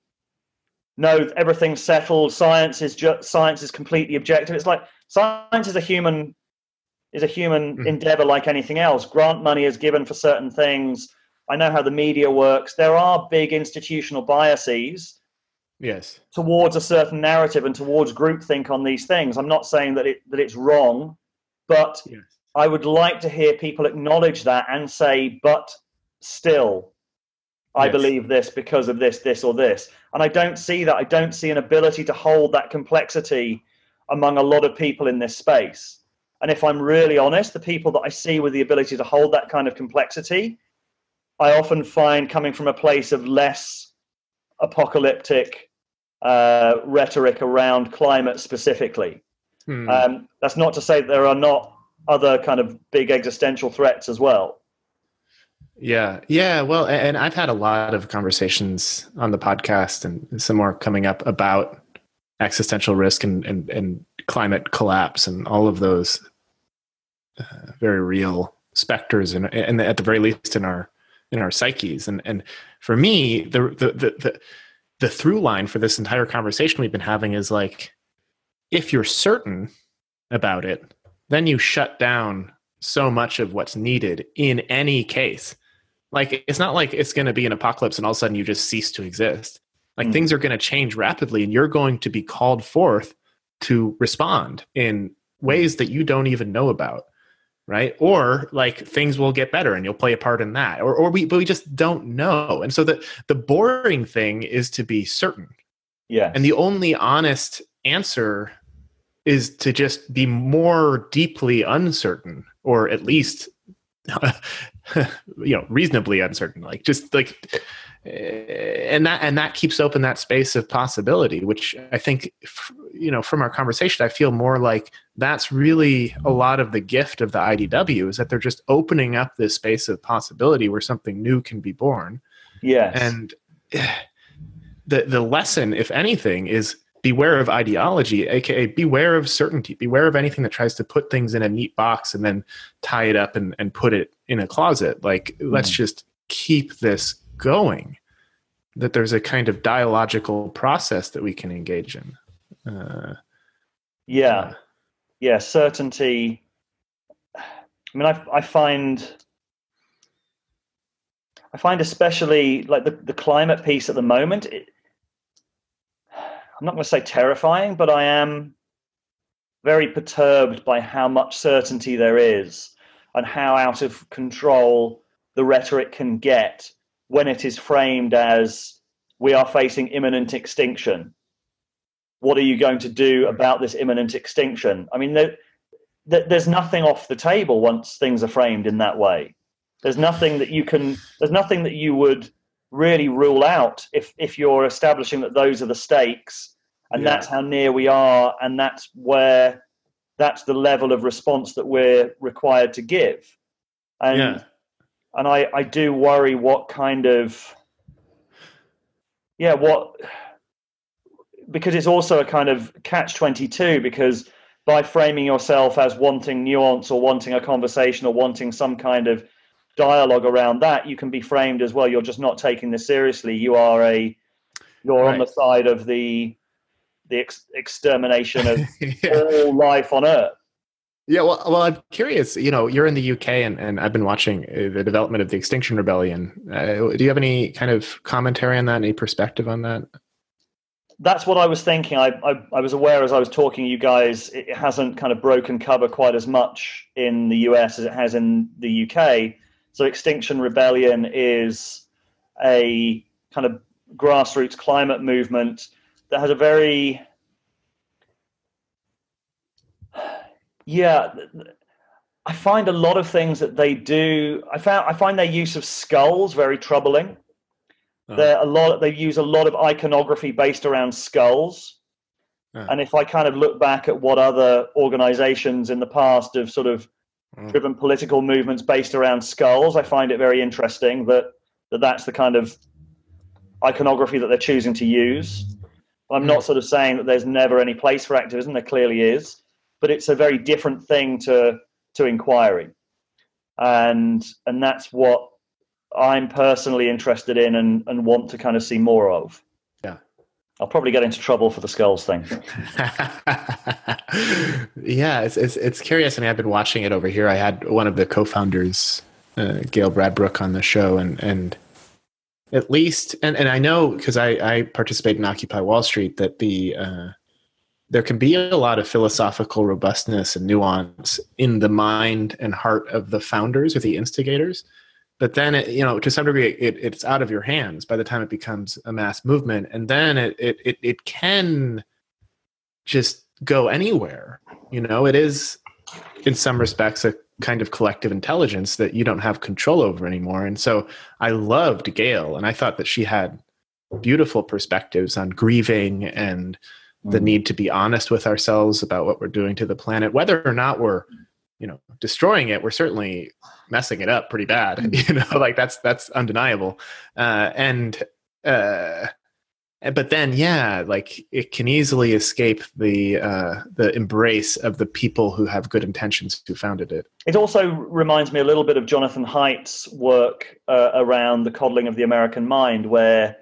no everything's settled science is just science is completely objective. It's like science is a human is a human mm. endeavor like anything else. Grant money is given for certain things. I know how the media works. There are big institutional biases yes. towards a certain narrative and towards groupthink on these things. I'm not saying that it that it's wrong but yes. i would like to hear people acknowledge that and say but still I yes. believe this because of this, this, or this. And I don't see that. I don't see an ability to hold that complexity among a lot of people in this space. And if I'm really honest, the people that I see with the ability to hold that kind of complexity, I often find coming from a place of less apocalyptic uh, rhetoric around climate specifically. Hmm. Um, that's not to say that there are not other kind of big existential threats as well. Yeah. Yeah. Well, and I've had a lot of conversations on the podcast and some more coming up about existential risk and, and, and climate collapse and all of those uh, very real specters and, and at the very least in our in our psyches and and for me the the the, the, the through line for this entire conversation we've been having is like if you're certain about it then you shut down so much of what's needed in any case like it's not like it's going to be an apocalypse and all of a sudden you just cease to exist. Like mm. things are going to change rapidly and you're going to be called forth to respond in ways that you don't even know about right? Or like things will get better and you'll play a part in that. Or, or we but we just don't know. And so the the boring thing is to be certain. Yeah and the only honest answer is to just be more deeply uncertain or at least you know reasonably uncertain like just like eh, and that and that keeps open that space of possibility which i think you know from our conversation i feel more like that's really a lot of the gift of the idw is that they're just opening up this space of possibility where something new can be born. Yes. And eh, the the lesson if anything is beware of ideology aka beware of certainty beware of anything that tries to put things in a neat box and then tie it up and, and put it in a closet. Like mm. let's just keep this going that there's a kind of dialogical process that we can engage in. Uh, yeah. yeah. Certainty. I mean i, I find i find especially like the, the climate piece at the moment it, I'm not going to say terrifying, but I am very perturbed by how much certainty there is and how out of control the rhetoric can get when it is framed as we are facing imminent extinction. What are you going to do about this imminent extinction? I mean, there, there's nothing off the table once things are framed in that way. There's nothing that you can. There's nothing that you would really rule out if if you're establishing that those are the stakes and yeah. that's how near we are and that's where that's the level of response that we're required to give and yeah. and i i do worry what kind of yeah what because it's also a kind of catch 22 because by framing yourself as wanting nuance or wanting a conversation or wanting some kind of dialogue around that, you can be framed as well. You're just not taking this seriously. You are a you're right. on the side of the the ex- extermination of yeah. all life on Earth. Yeah, well, well, I'm curious. You know, you're in the UK, and, and I've been watching uh, the development of the Extinction Rebellion. Uh, do you have any kind of commentary on that? Any perspective on that? That's what I was thinking. I, I, I was aware as I was talking, you guys, it hasn't kind of broken cover quite as much in the US as it has in the UK. So Extinction Rebellion is a kind of grassroots climate movement that has a very yeah i find a lot of things that they do i found i find their use of skulls very troubling uh-huh. There a lot they use a lot of iconography based around skulls and if i kind of look back at what other organizations in the past have sort of Mm. driven political movements based around skulls. I find it very interesting that, that that's the kind of iconography that they're choosing to use. I'm not sort of saying that there's never any place for activism. There clearly is, but it's a very different thing to to inquiry, and and that's what I'm personally interested in and and want to kind of see more of. Yeah, I'll probably get into trouble for the skulls thing. yeah, it's, it's, it's curious. I mean, I've been watching it over here. I had one of the co-founders, uh, Gail Bradbrook, on the show, and and at least, and, and I know because I, I participate in Occupy Wall Street that the uh, there can be a lot of philosophical robustness and nuance in the mind and heart of the founders or the instigators. But then it, you know to some degree it, it's out of your hands by the time it becomes a mass movement. And then it, it it it can just go anywhere. You know it is in some respects a kind of collective intelligence that you don't have control over anymore. And so i loved gail and i thought that she had beautiful perspectives on grieving and the mm. need to be honest with ourselves about what we're doing to the planet. Whether or not we're you know destroying it we're certainly messing it up pretty bad you know like that's that's undeniable. Uh, and uh, but then yeah like it can easily escape the uh, the embrace of the people who have good intentions who founded it. It also reminds me a little bit of jonathan haidt's work uh, around the coddling of the american mind where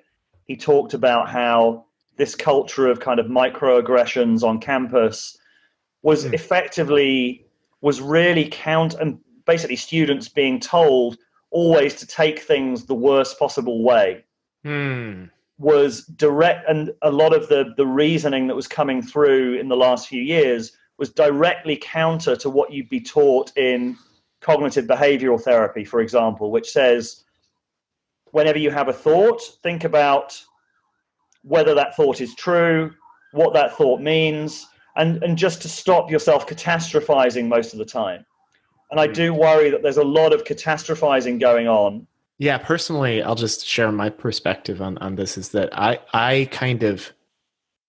he talked about how this culture of kind of microaggressions on campus was mm. effectively was really count and basically students being told always to take things the worst possible way. Mm was direct and a lot of the the reasoning that was coming through in the last few years was directly counter to what you'd be taught in cognitive behavioral therapy for example which says whenever you have a thought think about whether that thought is true what that thought means and and just to stop yourself catastrophizing most of the time. And i hmm. do worry that there's a lot of catastrophizing going on yeah, personally, I'll just share my perspective on, on this is that I I kind of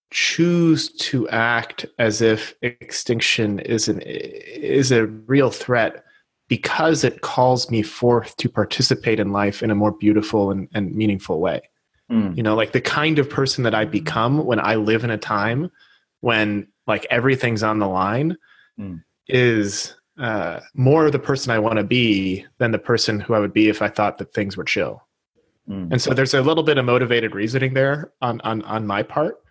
choose to act as if extinction is an is a real threat because it calls me forth to participate in life in a more beautiful and, and meaningful way. Mm. You know, like the kind of person that I become when I live in a time when like everything's on the line mm. is uh, more the person I want to be than the person who I would be if I thought that things were chill. Mm. And so there's a little bit of motivated reasoning there on, on on my part,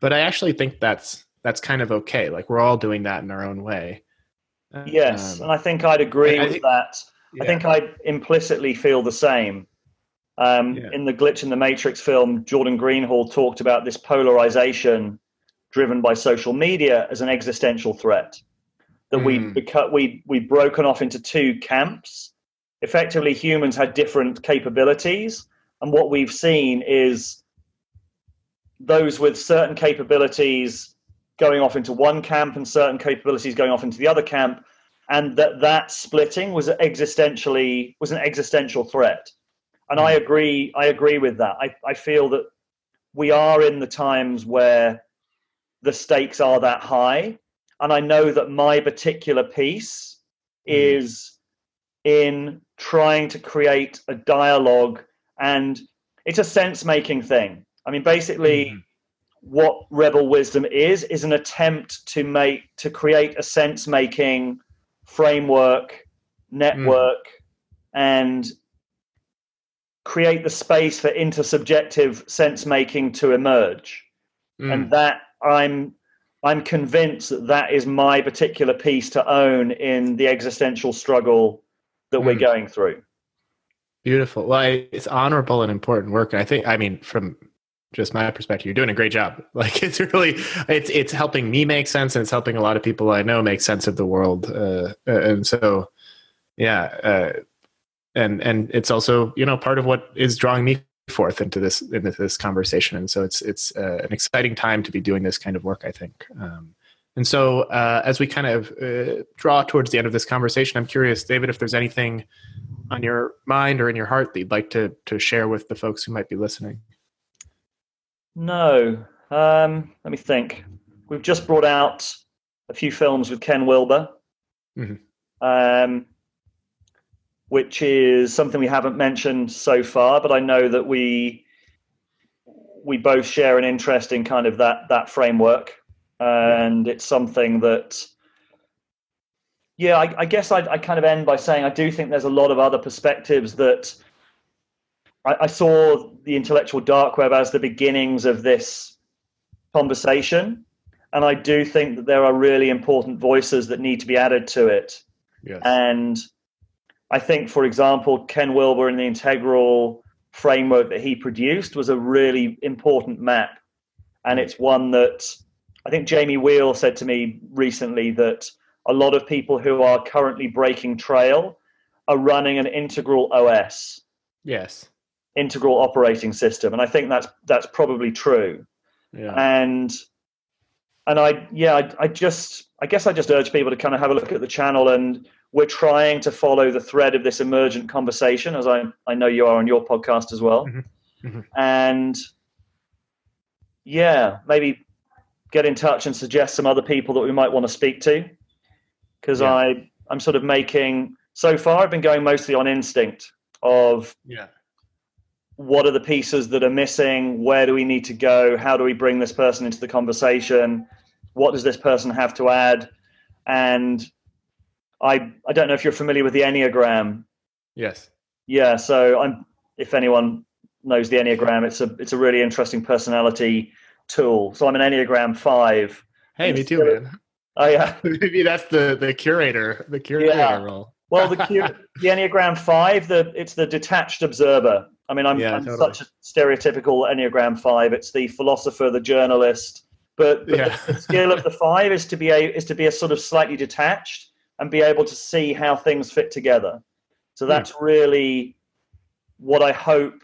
but I actually think that's that's kind of okay. Like we're all doing that in our own way. Yes, um, and I think I'd agree with think, that. Yeah. I think I implicitly feel the same. Um, yeah. In the Glitch in the Matrix film, Jordan Greenhall talked about this polarization driven by social media as an existential threat that mm. we beca- we we broken off into two camps. Effectively, humans had different capabilities, and what we've seen is those with certain capabilities going off into one camp and certain capabilities going off into the other camp and that that splitting was existentially was an existential threat and i agree i agree with that I, I feel that we are in the times where the stakes are that high and I know that my particular piece mm. is in trying to create a dialogue and it's a sense making thing. I mean, basically, mm. what rebel wisdom is is an attempt to make to create a sense making framework, network, mm. and create the space for intersubjective sense making to emerge. Mm. And that I'm I'm convinced that that is my particular piece to own in the existential struggle that mm. we're hmm. going through. Beautiful. Well, it's honorable and important work. And I think, I mean, from just my perspective, you're doing a great job. Like it's really, it's it's helping me make sense, and it's helping a lot of people I know make sense of the world. Uh, uh and so, yeah, uh, and and it's also you know part of what is drawing me forth into this into this conversation. And so it's it's uh, an exciting time to be doing this kind of work i think. Um, and so uh, as we kind of uh, draw towards the end of this conversation i'm curious david if there's anything on your mind or in your heart that you'd like to to share with the folks who might be listening? No. Um, let me think. We've just brought out a few films with ken wilber. Mm-hmm. um, which is something we haven't mentioned so far, but I know that we we both share an interest in kind of that that framework, and it's something that. Yeah, I, I guess I'd, i kind of end by saying I do think there's a lot of other perspectives that I, I saw the intellectual dark web as the beginnings of this conversation, and I do think that there are really important voices that need to be added to it. Yes. And I think, for example, Ken Wilber and the integral framework that he produced was a really important map. And it's one that I think Jamie Wheal said to me recently that a lot of people who are currently breaking trail are running an integral OS. Yes. Integral operating system. And I think that's that's probably true. Yeah. And and I yeah, I, I just I guess I just urge people to kind of have a look at the channel and we're trying to follow the thread of this emergent conversation, as I, I know you are on your podcast as well. Mm-hmm. Mm-hmm. And yeah, maybe get in touch and suggest some other people that we might want to speak to. Because yeah. I I'm sort of making so far I've been going mostly on instinct of yeah what are the pieces that are missing? Where do we need to go? How do we bring this person into the conversation? What does this person have to add? And I I don't know if you're familiar with the Enneagram. Yes. Yeah, so I'm if anyone knows the Enneagram, it's a it's a really interesting personality tool. So I'm an Enneagram five. Hey, me too, man. Oh yeah. Maybe that's the the curator, the curator yeah. role. well, the the Enneagram five, the it's the detached observer. I mean, I'm, yeah, I'm totally. such a stereotypical Enneagram five. It's the philosopher, the journalist. But, but yeah. the, the skill of the five is to be a is to be a sort of slightly detached and be able to see how things fit together. So hmm. that's really what I hope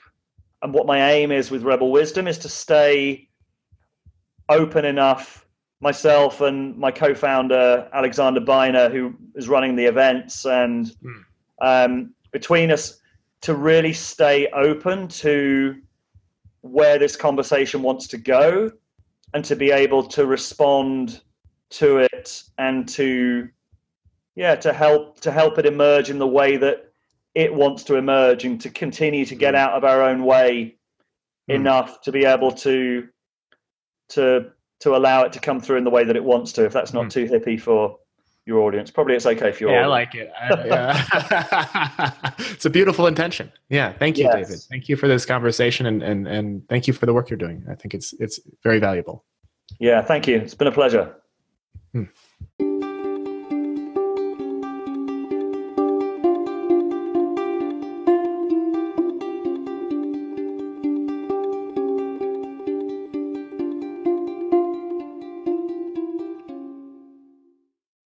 and what my aim is with Rebel Wisdom is to stay open enough myself and my co-founder Alexander Beiner, who is running the events, and mm. um, between us to really stay open to where this conversation wants to go, and to be able to respond to it and to yeah to help to help it emerge in the way that it wants to emerge and to continue to get hmm. out of our own way mm. enough to be able to to to allow it to come through in the way that it wants to if that's not mm. too hippie for your audience probably it's okay for your yeah audience. i like it I, yeah. it's a beautiful intention yeah thank you yes. david thank you for this conversation and, and and thank you for the work you're doing i think it's it's very valuable yeah thank you it's been a pleasure hmm.